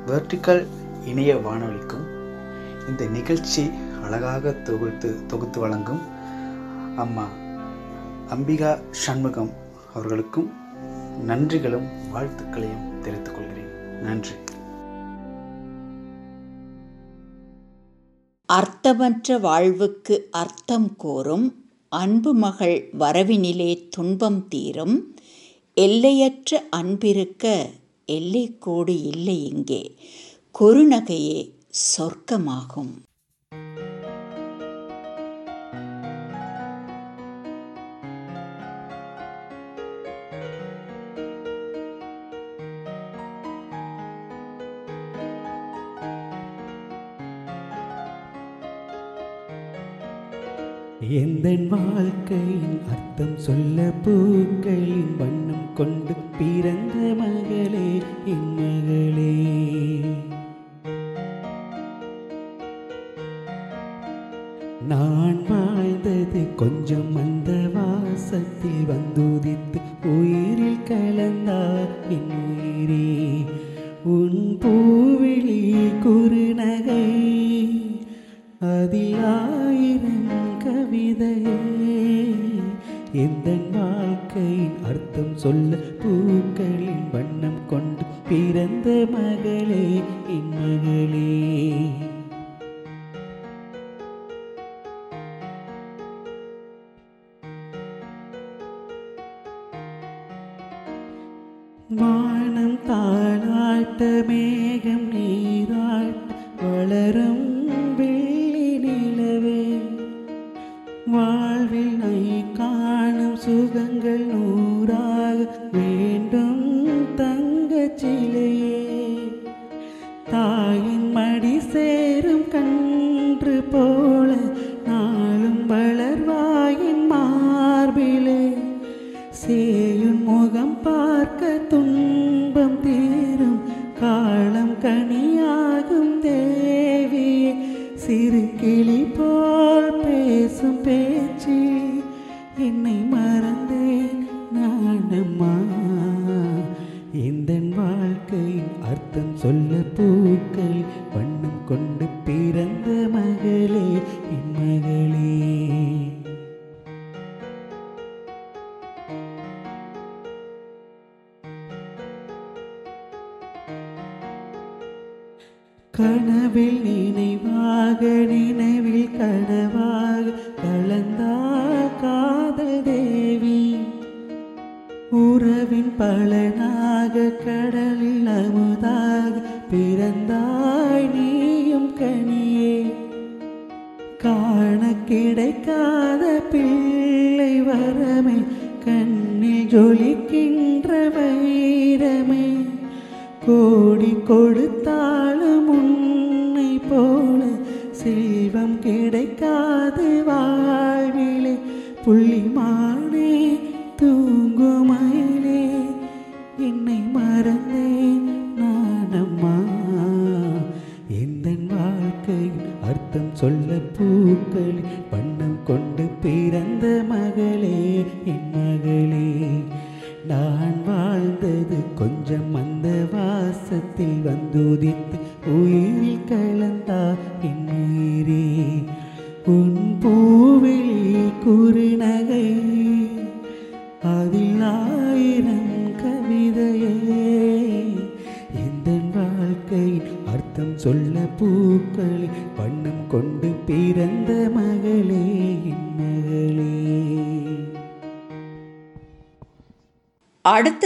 வெர்டிக்கல் இணைய வானொலிக்கும் இந்த நிகழ்ச்சி அழகாக தொகுத்து தொகுத்து வழங்கும் அம்மா அம்பிகா சண்முகம் அவர்களுக்கும் நன்றிகளும் வாழ்த்துக்களையும் தெரிவித்துக் கொள்கிறேன். நன்றி. அர்த்தமற்ற வாழ்வுக்கு அர்த்தம் கோரும் அன்பு மகள் வரவினிலே துன்பம் தீரும் எல்லையற்ற அன்பிருக்க எல்லைக்கோடு இல்லை இங்கே குறுநகையே சொர்க்கமாகும். எந்த வாழ்க்கையின் அர்த்தம் சொல்ல பூக்களின் வண்ணம் கொண்டு பிறந்த மகளே என் மகளே. நான் வாழ்ந்தது கொஞ்சம் அந்த வாசத்தில் வந்துதித்த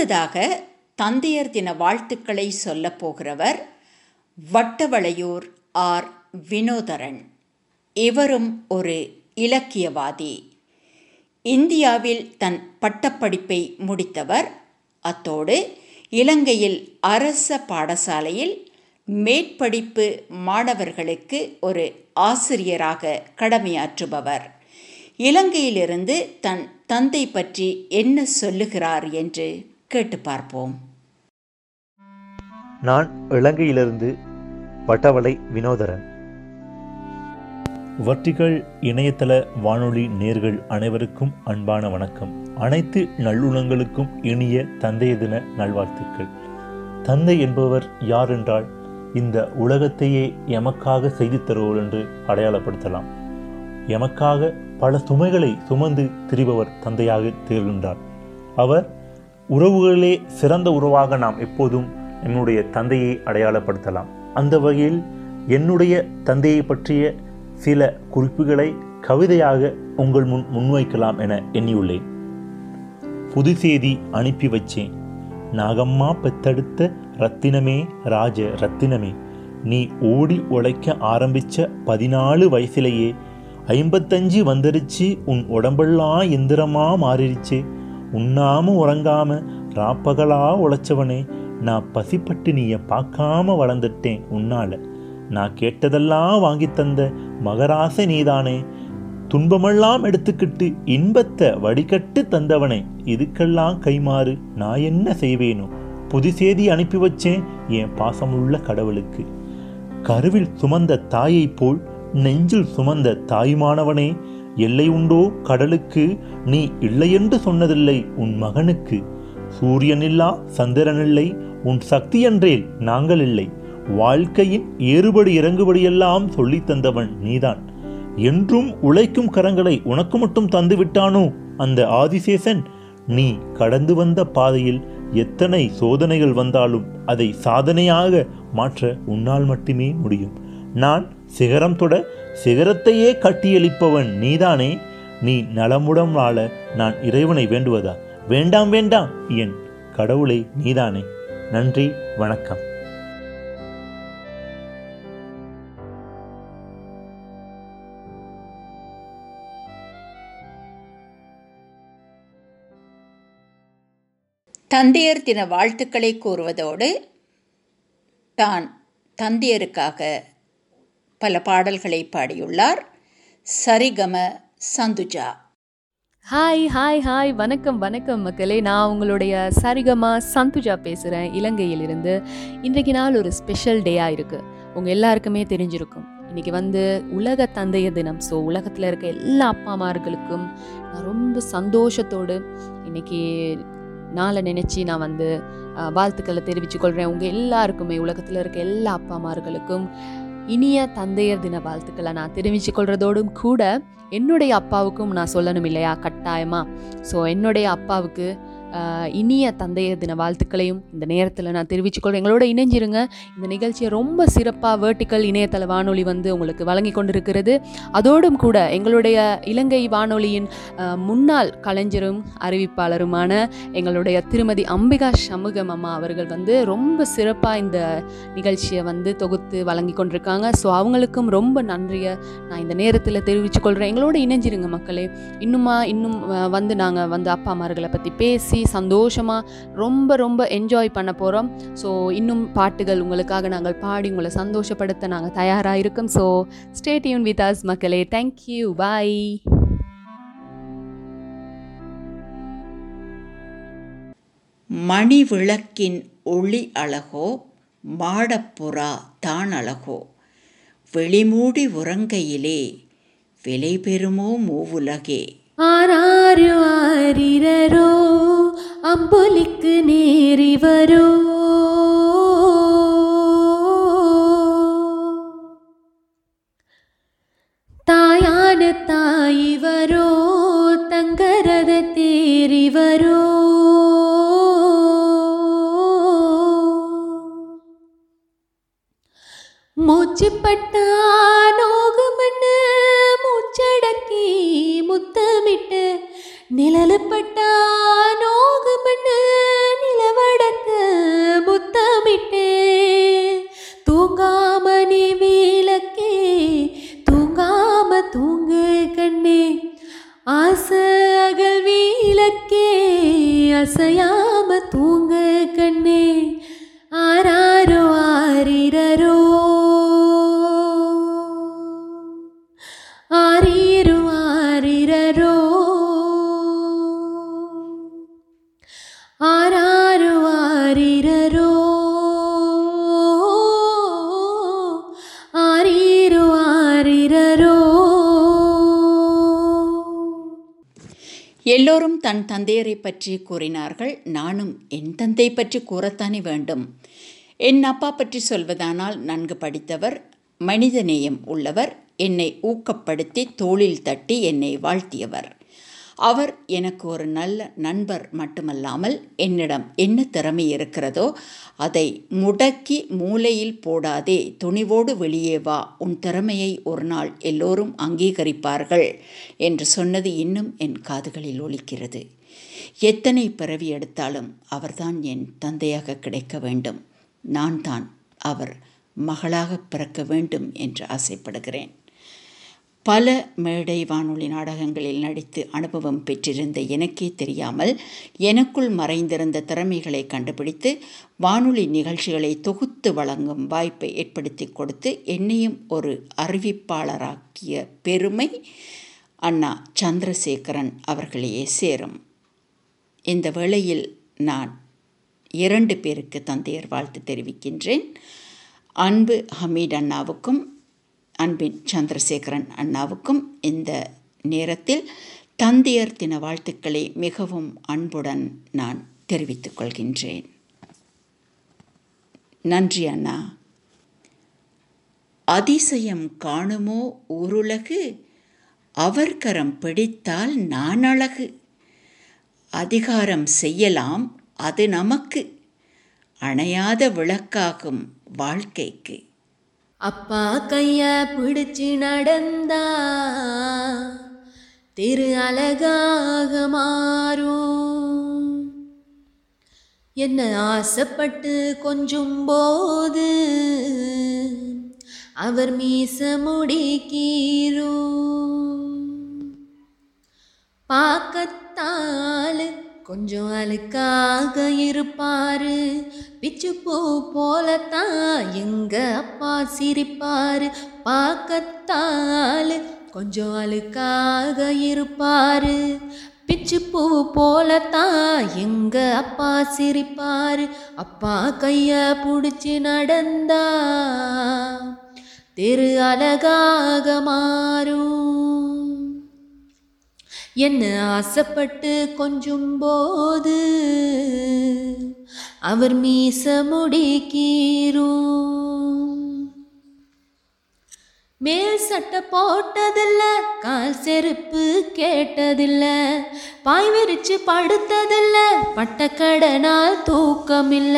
அடுத்ததாக தந்தையர் தின வாழ்த்துக்களை சொல்லப் போகிறவர் வட்டவளையூர் ஆர். வினோதரன். இவரும் ஒரு இலக்கியவாதி. இந்தியாவில் தன் பட்டப்படிப்பை முடித்தவர் அத்தோடு இலங்கையில் அரச பாடசாலையில் மேற்படிப்பு மாணவர்களுக்கு ஒரு ஆசிரியராக கடமையாற்றுபவர். இலங்கையிலிருந்து தன் தந்தை பற்றி என்ன சொல்லுகிறார் என்று கேட்டு பார்ப்போம். நான் இலங்கையிலிருந்து வட்டவளை வினோதரன். வர்டிகள் இணையதள வானொலி நேர்கள் அனைவருக்கும் அன்பான வணக்கம். அனைத்து நல்லுணங்களுக்கும் இனிய தந்தைய தின நல்வாழ்த்துக்கள். தந்தை என்பவர் யார் என்றால் இந்த உலகத்தையே எமக்காக செய்து தருவோர் என்று அடையாளப்படுத்தலாம். எமக்காக பல சுமைகளை சுமந்து திரிபவர் தந்தையாக திகழ்கின்றார். அவர் உறவுகளே சிறந்த உறவாக நாம் எப்போதும் என்னுடைய தந்தையை அடையாளப்படுத்தலாம். அந்த வகையில் என்னுடைய தந்தையை பற்றிய சில குறிப்புகளை கவிதையாக உங்கள் முன் முன்வைக்கலாம் என எண்ணியுள்ளேன். புது செய்தி அனுப்பி வச்சேன். நாகம்மா பெத்தெடுத்த ரத்தினமே ராஜ ரத்தினமே நீ ஓடி உழைக்க ஆரம்பித்த பதினாலு வயசுலேயே ஐம்பத்தஞ்சு வந்துருச்சு உன் உடம்பெல்லாம் எந்திரமாக மாறிடுச்சு உண்ணாம உறங்காம ராப்பகலா உழைச்சவனே நான் பசிப்பட்டு நீய பார்க்காம வளர்ந்துட்டேன் உன்னால. நான் கேட்டதெல்லாம் வாங்கி தந்த மகராச நீதானே. துன்பமெல்லாம் எடுத்துக்கிட்டு இன்பத்தை வடிகட்டு தந்தவனே இதுக்கெல்லாம் கைமாறு நான் என்ன செய்வேனோ? புது செய்தி அனுப்பி வச்சேன் என் பாசமுள்ள கடவுளுக்கு. கருவில் சுமந்த தாயைப் போல் நெஞ்சில் சுமந்த தாயுமானவனே எல்லை உண்டோ கடலுக்கு? நீ இல்லையென்று சொன்னதில்லை உன் மகனுக்கு. சூரியனில்லா சந்திரனில்லை உன் சக்தி என்றேல் நாங்கள் இல்லை. வாழ்க்கையின் ஏறுபடி இறங்குபடியெல்லாம் சொல்லித் தந்தவன் நீதான். என்றும் உழைக்கும் கரங்களை உனக்கு மட்டும் தந்து விட்டானோ அந்த ஆதிசேஷன்? நீ கடந்து வந்த பாதையில் எத்தனை சோதனைகள் வந்தாலும் அதை சாதனையாக மாற்ற உன்னால் மட்டுமே முடியும். நான் சிகரம் தொட சிகரத்தையே கட்டியளிப்பவன் நீதானே? நீ நலமுடன் வாழ நான் இறைவனை வேண்டுவதா? வேண்டாம் வேண்டாம் என் கடவுளை நீதானே. நன்றி வணக்கம். தந்தையர் தின வாழ்த்துக்களை கூறுவதோடு தான் தந்தையருக்காக பல பாடல்களை பாடியுள்ளார். Saregama Santhuja. Hi hi hi வணக்கம் வணக்கம் மக்களே. நான் உங்களுடைய சரிகமா சந்துஜா பேசுகிறேன் இலங்கையிலிருந்து. இன்றைக்கு நாள் ஒரு ஸ்பெஷல் டேயாக இருக்குது உங்கள் எல்லாருக்குமே தெரிஞ்சிருக்கும். இன்றைக்கி வந்து உலக தந்தைய தினம். ஸோ உலகத்தில் இருக்க எல்லா அப்பா அம்மார்களுக்கும் நான் ரொம்ப சந்தோஷத்தோடு இன்றைக்கி நாளை நினச்சி நான் வந்து வாழ்த்துக்களை தெரிவித்துக் கொள்கிறேன் உங்கள் எல்லாருக்குமே உலகத்தில் இருக்க எல்லா அப்பா அம்மார்களுக்கும் இனிய தந்தையர் தின வாழ்த்துக்களை நான் தெரிவித்துக் கொள்றதோடும் கூட என்னுடைய அப்பாவுக்கும் நான் சொல்லணும் இல்லையா? கட்டாயமா? ஸோ என்னுடைய அப்பாவுக்கு இனிய தந்தையர் தின வாழ்த்துக்களையும் இந்த நேரத்தில் நான் தெரிவிச்சுக்கொள்வேன் எங்களோட இணைஞ்சிருங்க. இந்த நிகழ்ச்சியை ரொம்ப சிறப்பாக வேர்ட்டிக்கல் இணையதள வானொலி வந்து உங்களுக்கு வழங்கி கொண்டிருக்கிறது. அதோடும் கூட எங்களுடைய இலங்கை வானொலியின் முன்னாள் கலைஞரும் அறிவிப்பாளருமான எங்களுடைய திருமதி அம்பிகா சண்முகம் அம்மா அவர்கள் வந்து ரொம்ப சிறப்பாக இந்த நிகழ்ச்சியை வந்து தொகுத்து வழங்கி கொண்டிருக்காங்க. ஸோ அவங்களுக்கும் ரொம்ப நன்றியை நான் இந்த நேரத்தில் தெரிவித்துக்கொள்கிறேன் எங்களோட இணைஞ்சிருங்க மக்களே. இன்னுமா இன்னும் வந்து நாங்கள் வந்து அப்பா அம்மார்களை பற்றி பேசி சந்தோஷமாக ரொம்ப ரொம்ப என்ஜாய் பண்ண போகிறோம் ஸோ இன்னும் பாட்டுகள் உங்களுக்காக நாங்கள் பாடி உங்களை சந்தோஷப்படுத்த நாங்கள் தயாராக இருக்கோம். So stay tuned with us மக்களே. தேங்க்யூ பாய் மணி விளக்கின் ஒளி அழகோ மாடப்புறா தான் அழகோ. வெளிமூடி உறங்கையிலே விலை பெறுமோ மூவுலகே. ஆராரு ஆரிரரோ அம்பொலிக்கு நேரிவரோ தாயான தாயிவரோ தங்கரத தேரிவரோ மூச்சுப்பட்டா நோகுமண்ணு மூச்சடக்கி முத்தமிட்டு நிழலுப்பட்டா நோகுமண்ணு தன் தந்தையரை பற்றி கூறினார்கள். நானும் என் தந்தை பற்றி கூறத்தானே வேண்டும். என் அப்பா பற்றி சொல்வதானால் நன்கு படித்தவர் மனிதநேயம் உள்ளவர் என்னை ஊக்கப்படுத்தி தோளில் தட்டி என்னை வாழ்த்தியவர். அவர் எனக்கு ஒரு நல்ல நண்பர் மட்டுமல்லாமல் என்னிடம் என்ன திறமை இருக்கிறதோ அதை முடக்கி மூலையில் போடாதே துணிவோடு வெளியே வா உன் திறமையை ஒரு நாள் எல்லோரும் அங்கீகரிப்பார்கள் என்று சொன்னது இன்னும் என் காதுகளில் ஒலிக்கிறது. எத்தனை பிறவி எடுத்தாலும் அவர்தான் என் தந்தையாக கிடைக்க வேண்டும். நான் தான் அவர் மகளாக பிறக்க வேண்டும் என்று ஆசைப்படுகிறேன். பல மேடை வானொலி நாடகங்களில் நடித்து அனுபவம் பெற்றிருந்த எனக்கே தெரியாமல் எனக்குள் மறைந்திருந்த திறமைகளை கண்டுபிடித்து வானொலி நிகழ்ச்சிகளை தொகுத்து வழங்கும் வாய்ப்பை ஏற்படுத்தி கொடுத்து என்னையும் ஒரு அறிவிப்பாளராக்கிய பெருமை அண்ணா சந்திரசேகரன் அவர்களையே சேரும். இந்த வேளையில் நான் இரண்டு பேருக்கு தந்தையர் வாழ்த்து தெரிவிக்கின்றேன். அன்பு ஹமீட் அண்ணாவுக்கும் அன்பின் சந்திரசேகரன் அண்ணாவுக்கும் இந்த நேரத்தில் தந்தையர் தின வாழ்த்துக்களை மிகவும் அன்புடன் நான் தெரிவித்துக் கொள்கின்றேன். நன்றி அண்ணா. அதிசயம் காணுமோ ஊருலகு அவர் கரம் பிடித்தால் நான் அழகு அதிகாரம் செய்யலாம் அது நமக்கு அணையாத விளக்காகும் வாழ்க்கைக்கு. அப்பா கைய பிடிச்சு நடந்தா திரு அழகாக மாறும். என்ன ஆசைப்பட்டு கொஞ்சும் போது அவர் மீச முடிக்கீரும் பார்க்கத்தாலு கொஞ்சம் அழுக்காக இருப்பாரு. பிச்சு பூ போலத்தான் எங்க அப்பா சிரிப்பாரு. பார்க்கத்தாலு கொஞ்சம் அழுக்காக இருப்பாரு. பிச்சு பூ போலத்தான் எங்க அப்பா சிரிப்பாரு. அப்பா கைய பிடிச்சி நடந்தா தெரு அழகாக மாறும். என்ன ஆசைப்பட்டு கொஞ்சும் போது அவர் மீச முடிக்கீரும் மேல் சட்டை போட்டதில்ல கால் செருப்பு கேட்டதில்ல பாய் விரிச்சு படுத்ததில்ல பட்டக்கடனால் தூக்கமில்ல.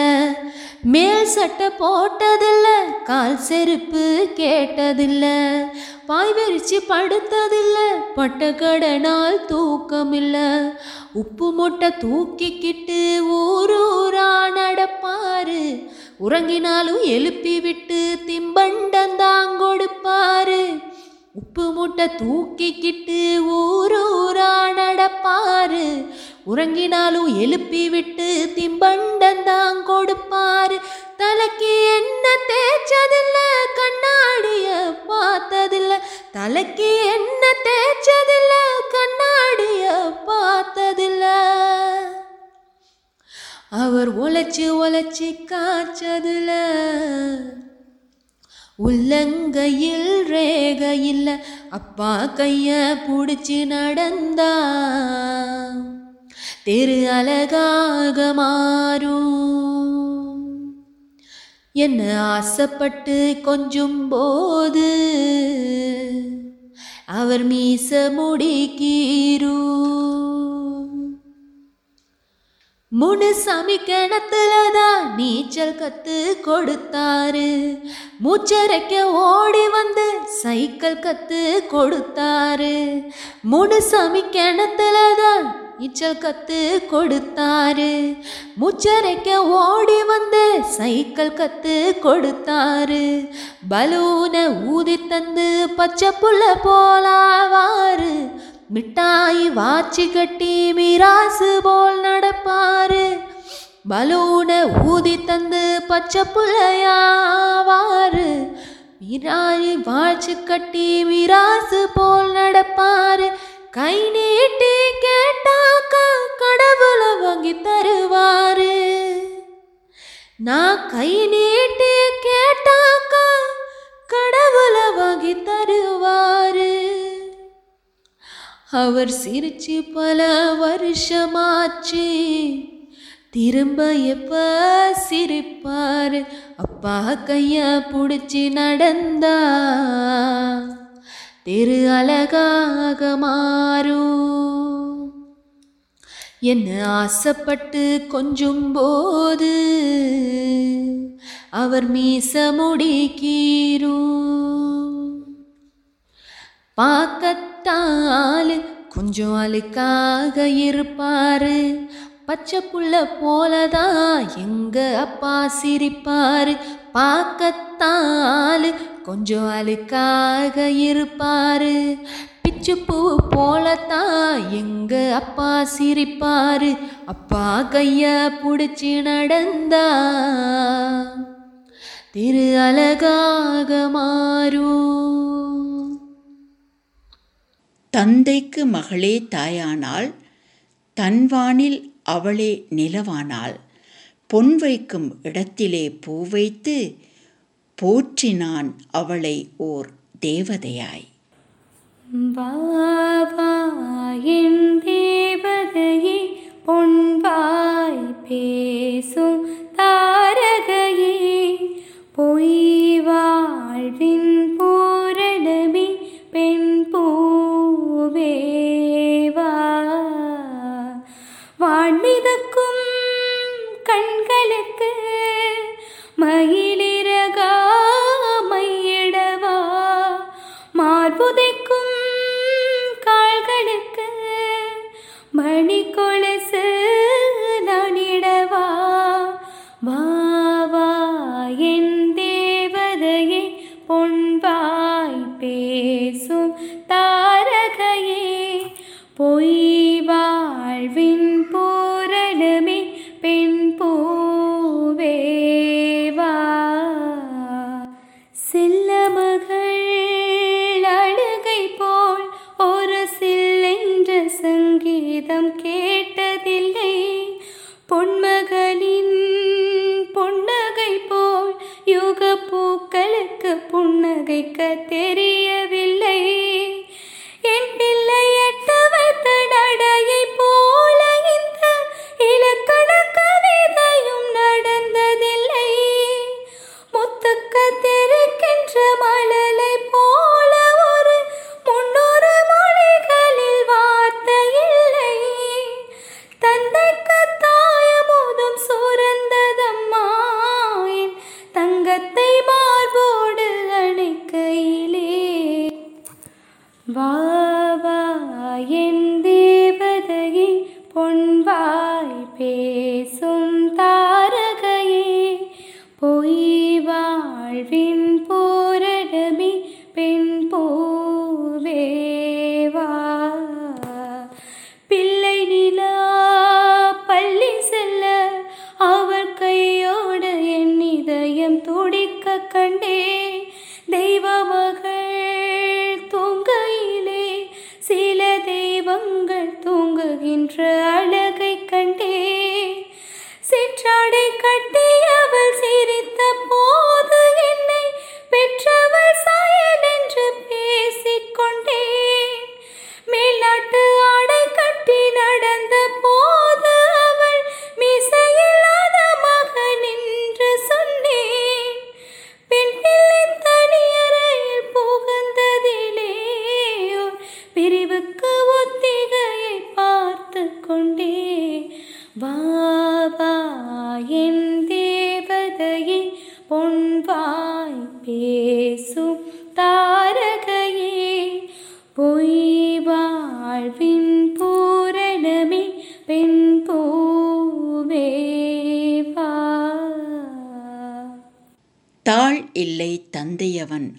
மேல் சட்டை போட்டதில்ல கால் செருப்பு கேட்டதில்ல பாய் விரிச்சு படுத்ததில்ல பட்டக்கடனால் தூக்கமில்ல. உப்பு மூட்டை தூக்கிக்கிட்டு ஊரூரா நடப்பாரு உறங்கினாலும் எழுப்பி விட்டு திம்பண்டந்தாங்கொடுப்பாரு உப்பு மூட்டை தூக்கிக்கிட்டு ஊரூரா நடப்பாரு. உறங்கினாலும் எழுப்பி விட்டு திம்பண்டந்தாங் கொடுப்பாரு. தலைக்கு என்ன தேய்ச்சதில்ல கண்ணாடிய பார்த்ததில்ல. தலைக்கு என்ன தேய்ச்சதில்ல கண்ணாடிய பார்த்ததில்ல. அவர் உழைச்சி உழைச்சி காய்ச்சதுல. உள்ளங்கையில் ரேக இல்ல அப்பா கைய பிடிச்சி நடந்தா. தெரு அழகாக மாறும். என்ன ஆசைப்பட்டு கொஞ்சும் போது அவர் மீச முடிக்கீரும் முனுசாமி கிணத்துல தான் நீச்சல் கத்து கொடுத்தாரு. மூச்சரைக்க ஓடி வந்து சைக்கிள் கத்து கொடுத்தாரு. முனுசாமி கிணத்துல தான் நீச்சல் கத்து கொடுத்தாரு. முச்சரைக்க ஓடி வந்து சைக்கிள் கத்து கொடுத்தாரு. பலூனை ஊதி தந்து பச்சை புள்ள போலாவாரு. மிட்டாய் வாச்சி கட்டி மிராசு போல் நடப்பாரு. பலூனை ஊதி தந்து பச்சை புள்ளையாவாரு. மிராய் வாச்சி கட்டி மிராசு போல் நடப்பாரு. கை நீட்டி கேட்டாக்கா கடவுளை வாங்கி தருவாரு. நான் கை நீட்டி கேட்டாக்கா கடவுளை வாங்கி தருவாரு. அவர் சிரிச்சு பல வருஷமாச்சு. திரும்ப எப்ப சிரிப்பாரு? அப்பா கைய பிடிச்சி நடந்தா. தெரு அழகாக மாறும் என்ன ஆசைப்பட்டு கொஞ்சும் போது. அவர் மீச முடிக்கீரும் பார்க்கத்தாலு கொஞ்சம் அழுக்காக இருப்பாரு. பச்சை புள்ள போலதான் எங்க அப்பா சிரிப்பாரு. பார்க்கத்தாலு கொஞ்சம் அழுக்காக இருப்பாரு. பிச்சு பூ போலத்தான் எங்க அப்பா சிரிப்பாரு. அப்பா கைய பிடிச்சி நடந்தா திரு அழகாக மாறும். தந்தைக்கு மகளே தாயானால் தன்வானில் அவளே நிலவானால் பொன் வைக்கும் இடத்திலே பூ வைத்து போற்றினான் அவளை ஓர் தேவதையாய். வா என் தேவதையே பொன்வாய் பேசும் தாரகையே பொய்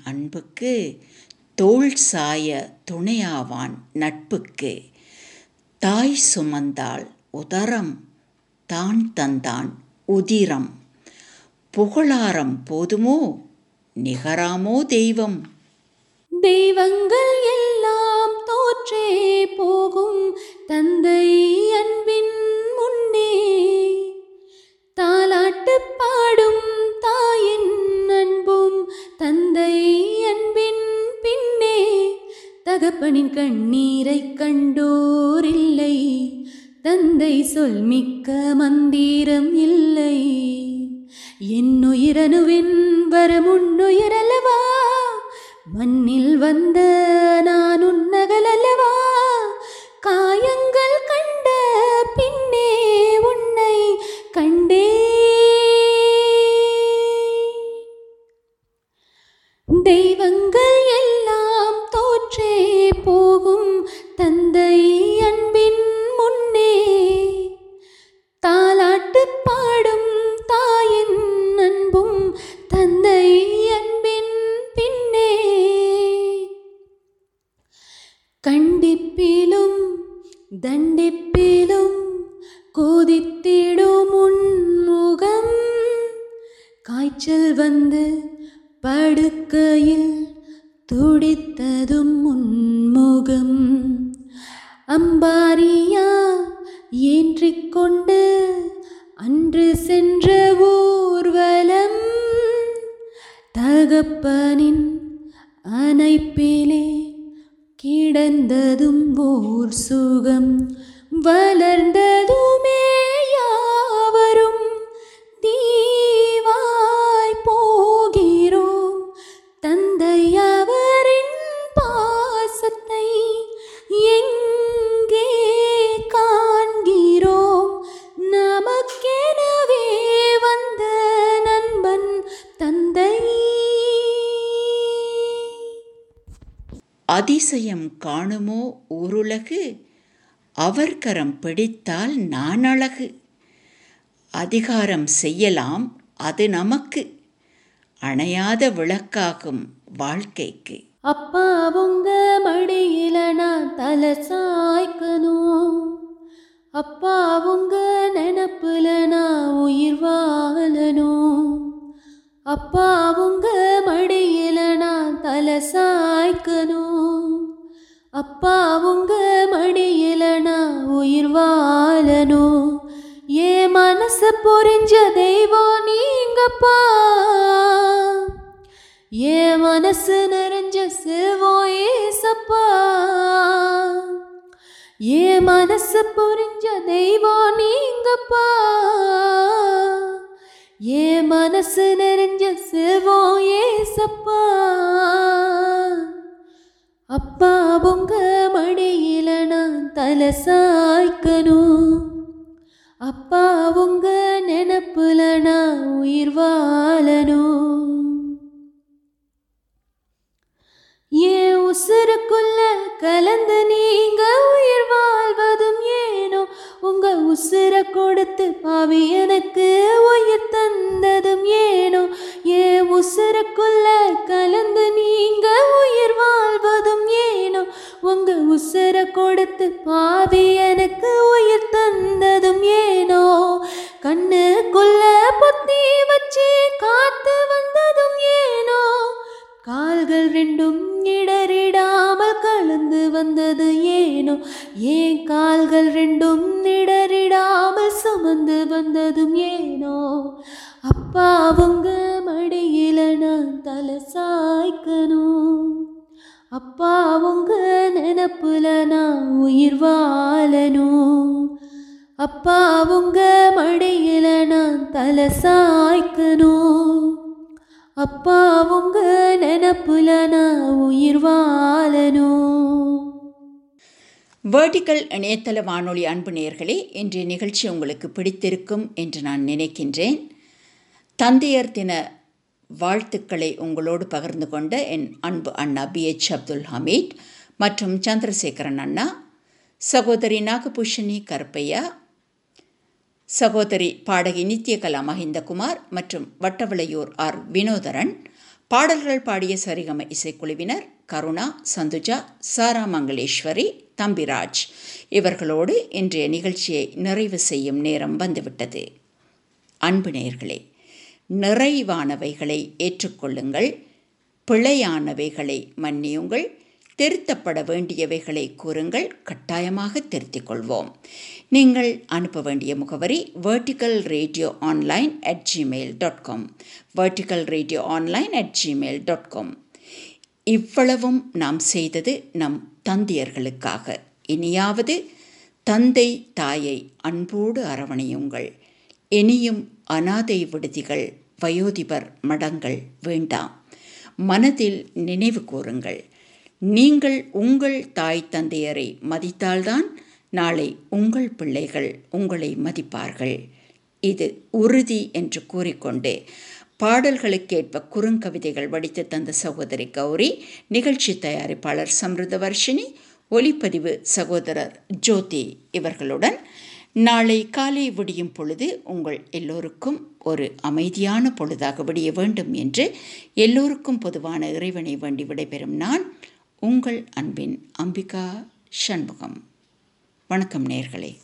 அன்புக்கு தோள் சாய துணையாவான் நட்புக்கு. தாய் சுமந்தாள் உதரம் தான் தந்தான் உதிரம். புகழாரம் போதுமோ? நிகராமோ தெய்வம்? தெய்வங்கள் எல்லாம் தோற்றே போகும் தந்தை அன்பின் முன்னே. தாலாட்டு பாடும் தாயின் அன்பும் தந்தை அன்பின் பின்னே தகப்பனின் கண்ணீரை கண்டோரில்லை. தந்தை சொல் மிக்க மந்திரம் இல்லை. என்னுயிரணுவின் வரமுன்னுயிரல்லவா மண்ணில் வந்த நான் உன்னகலல்லவா? காயங்கள் கண்ட பின்னே உன்னை கண்டே தெய்வங்கள் எல்லாம் தோற்றே போகும் தந்தை அன்பின் முன்னே. தாலாட்டு பாடும் தாயின் அன்பும் தந்தை அன்பின் பின்னே. கண்டிப்பிலும் தண்டிப்பிலும் கொதித்திடும் உன்முகம். காய்ச்சல் வந்து படுக்கையில் துடித்ததும் முன்முகம் அம்பாரியா ஏற்றிக் கொண்டு அன்று சென்ற ஊர்வலம். தகப்பனின் அணைப்பிலே கிடந்ததும் ஓர் சுகம். வளர்ந்ததுமே அதிசயம் காணுமோ ஊருலகு அவர் கரம் பிடித்தால் நான் அழகு. அதிகாரம் செய்யலாம் அது நமக்கு. அணையாத விளக்காகும் வாழ்க்கைக்கு. அப்பா உங்க மடியில நான் தலை சாய்க்கணும். அப்பா உங்க நினப்புல நான் உயிர் வாழணும். அப்பா உங்க மடியில நான் தலை சாய்க்கணும். அப்பா உங்க மடியில நான் உயிர் வாழணும். ஏ மனசு புரிஞ்ச தெய்வம் நீங்கப்பா. ஏ மனசு நிறைஞ்ச செல்வம் ஏசப்பா. ஏ மனசு புரிஞ்ச தெய்வம் நீங்கப்பா. ஏ மனசு நிறைஞ்ச செல்வம் ஏசப்பா. அப்பா உங்க மடியில நான் தலை சாய்க்கணும். அப்பா உங்க நினப்புல நான் உயிர் வாழணும். ஏன் உசுருக்குள்ள கலந்து நீங்க உயிர் வாழ்வதும் ஏனோ உங்க உசுர கொடுத்து பாவி எனக்கு உயிர் தந்ததும் ஏனோ? ஏன் உசுருக்குள்ள கலந்து நீங்க உயிர் வாழ்வதும் ஏனோ? உங்க உசுர கொடுத்து பாவி எனக்கு உயிர் தந்ததும் ஏனோ? கண்ணுக்குள்ள பத்தி வச்சு காத்து வந்ததும் ஏனோ? கால்கள் ரெண்டும் இடறிடாமல் கலந்து வந்தது ஏனோ? ஏன் கால்கள் ரெண்டும் இடறிடாமல் சுமந்து வந்ததும் ஏனோ? அப்பா உங்க மடியில நான் தலை சாய்க்கணும். அப்பா உங்க நினப்புல நான் உயிர் வாழணும். அப்பா உங்க மடியில நான் தலை சாய்க்கணும். அப்பா உங்க நினப்புல நான் உயிர் வாழணும். வேர்டிக்கல் இணையதள வானொலி அன்பு நேயர்களே இன்றைய நிகழ்ச்சி உங்களுக்கு பிடித்திருக்கும் என்று நான் நினைக்கின்றேன். தந்தையர் தின வாழ்த்துக்களை உங்களோடு பகிர்ந்து கொண்ட என் அன்பு அண்ணா பி. எச். அப்துல் ஹமீத் மற்றும் சந்திரசேகரன் அண்ணா சகோதரி நாகபூஷணி கருப்பையா சகோதரி பாடகி நித்யகலா மஹிந்தகுமார் மற்றும் வட்டவிளையூர் ஆர் வினோதரன். பாடல்கள் பாடிய சரிகம இசைக்குழுவினர் கருணா சந்துஜா சாரா மங்களேஸ்வரி தம்பிராஜ். இவர்களோடு இன்றைய நிகழ்ச்சியை நிறைவு செய்யும் நேரம் வந்துவிட்டது. அன்பு நேயர்களே நிறைவானவைகளை ஏற்றுக்கொள்ளுங்கள். பிழையானவைகளை மன்னியுங்கள். திருத்தப்பட வேண்டியவைகளை கூறுங்கள் கட்டாயமாக திருத்திக் கொள்வோம் நீங்கள் அனுப்ப வேண்டிய முகவரி vertical radio online at Gmail dot com vertical radio online at Gmail dot com இவ்வளவும் நாம் செய்தது நம் தந்தையர்களுக்காக. இனியாவது தந்தை தாயை அன்போடு அரவணையுங்கள். இனியும் அனாதை விடுதிகள் வயோதிபர் மடங்கள் வேண்டாம். மனதில் நினைவு கூறுங்கள். நீங்கள் உங்கள் தாய் தந்தையரை மதித்தால்தான் நாளை உங்கள் பிள்ளைகள் உங்களை மதிப்பார்கள். இது உறுதி என்று கூறிக்கொண்டு பாடல்களுக்கேற்ப குறுங்கவிதைகள் வடித்து தந்த சகோதரி கௌரி நிகழ்ச்சி தயாரிப்பாளர் சம்ருதவர்ஷினி ஒலிப்பதிவு சகோதரர் ஜோதி இவர்களுடன் நாளை காலை விடியும் பொழுது உங்கள் எல்லோருக்கும் ஒரு அமைதியான பொழுதாக விடிய வேண்டும் என்று எல்லோருக்கும் பொதுவான இறைவனை வேண்டி விடைபெறும் நான் உங்கள் அன்பின் அம்பிகா சண்முகம். வணக்கம் நேர்களே.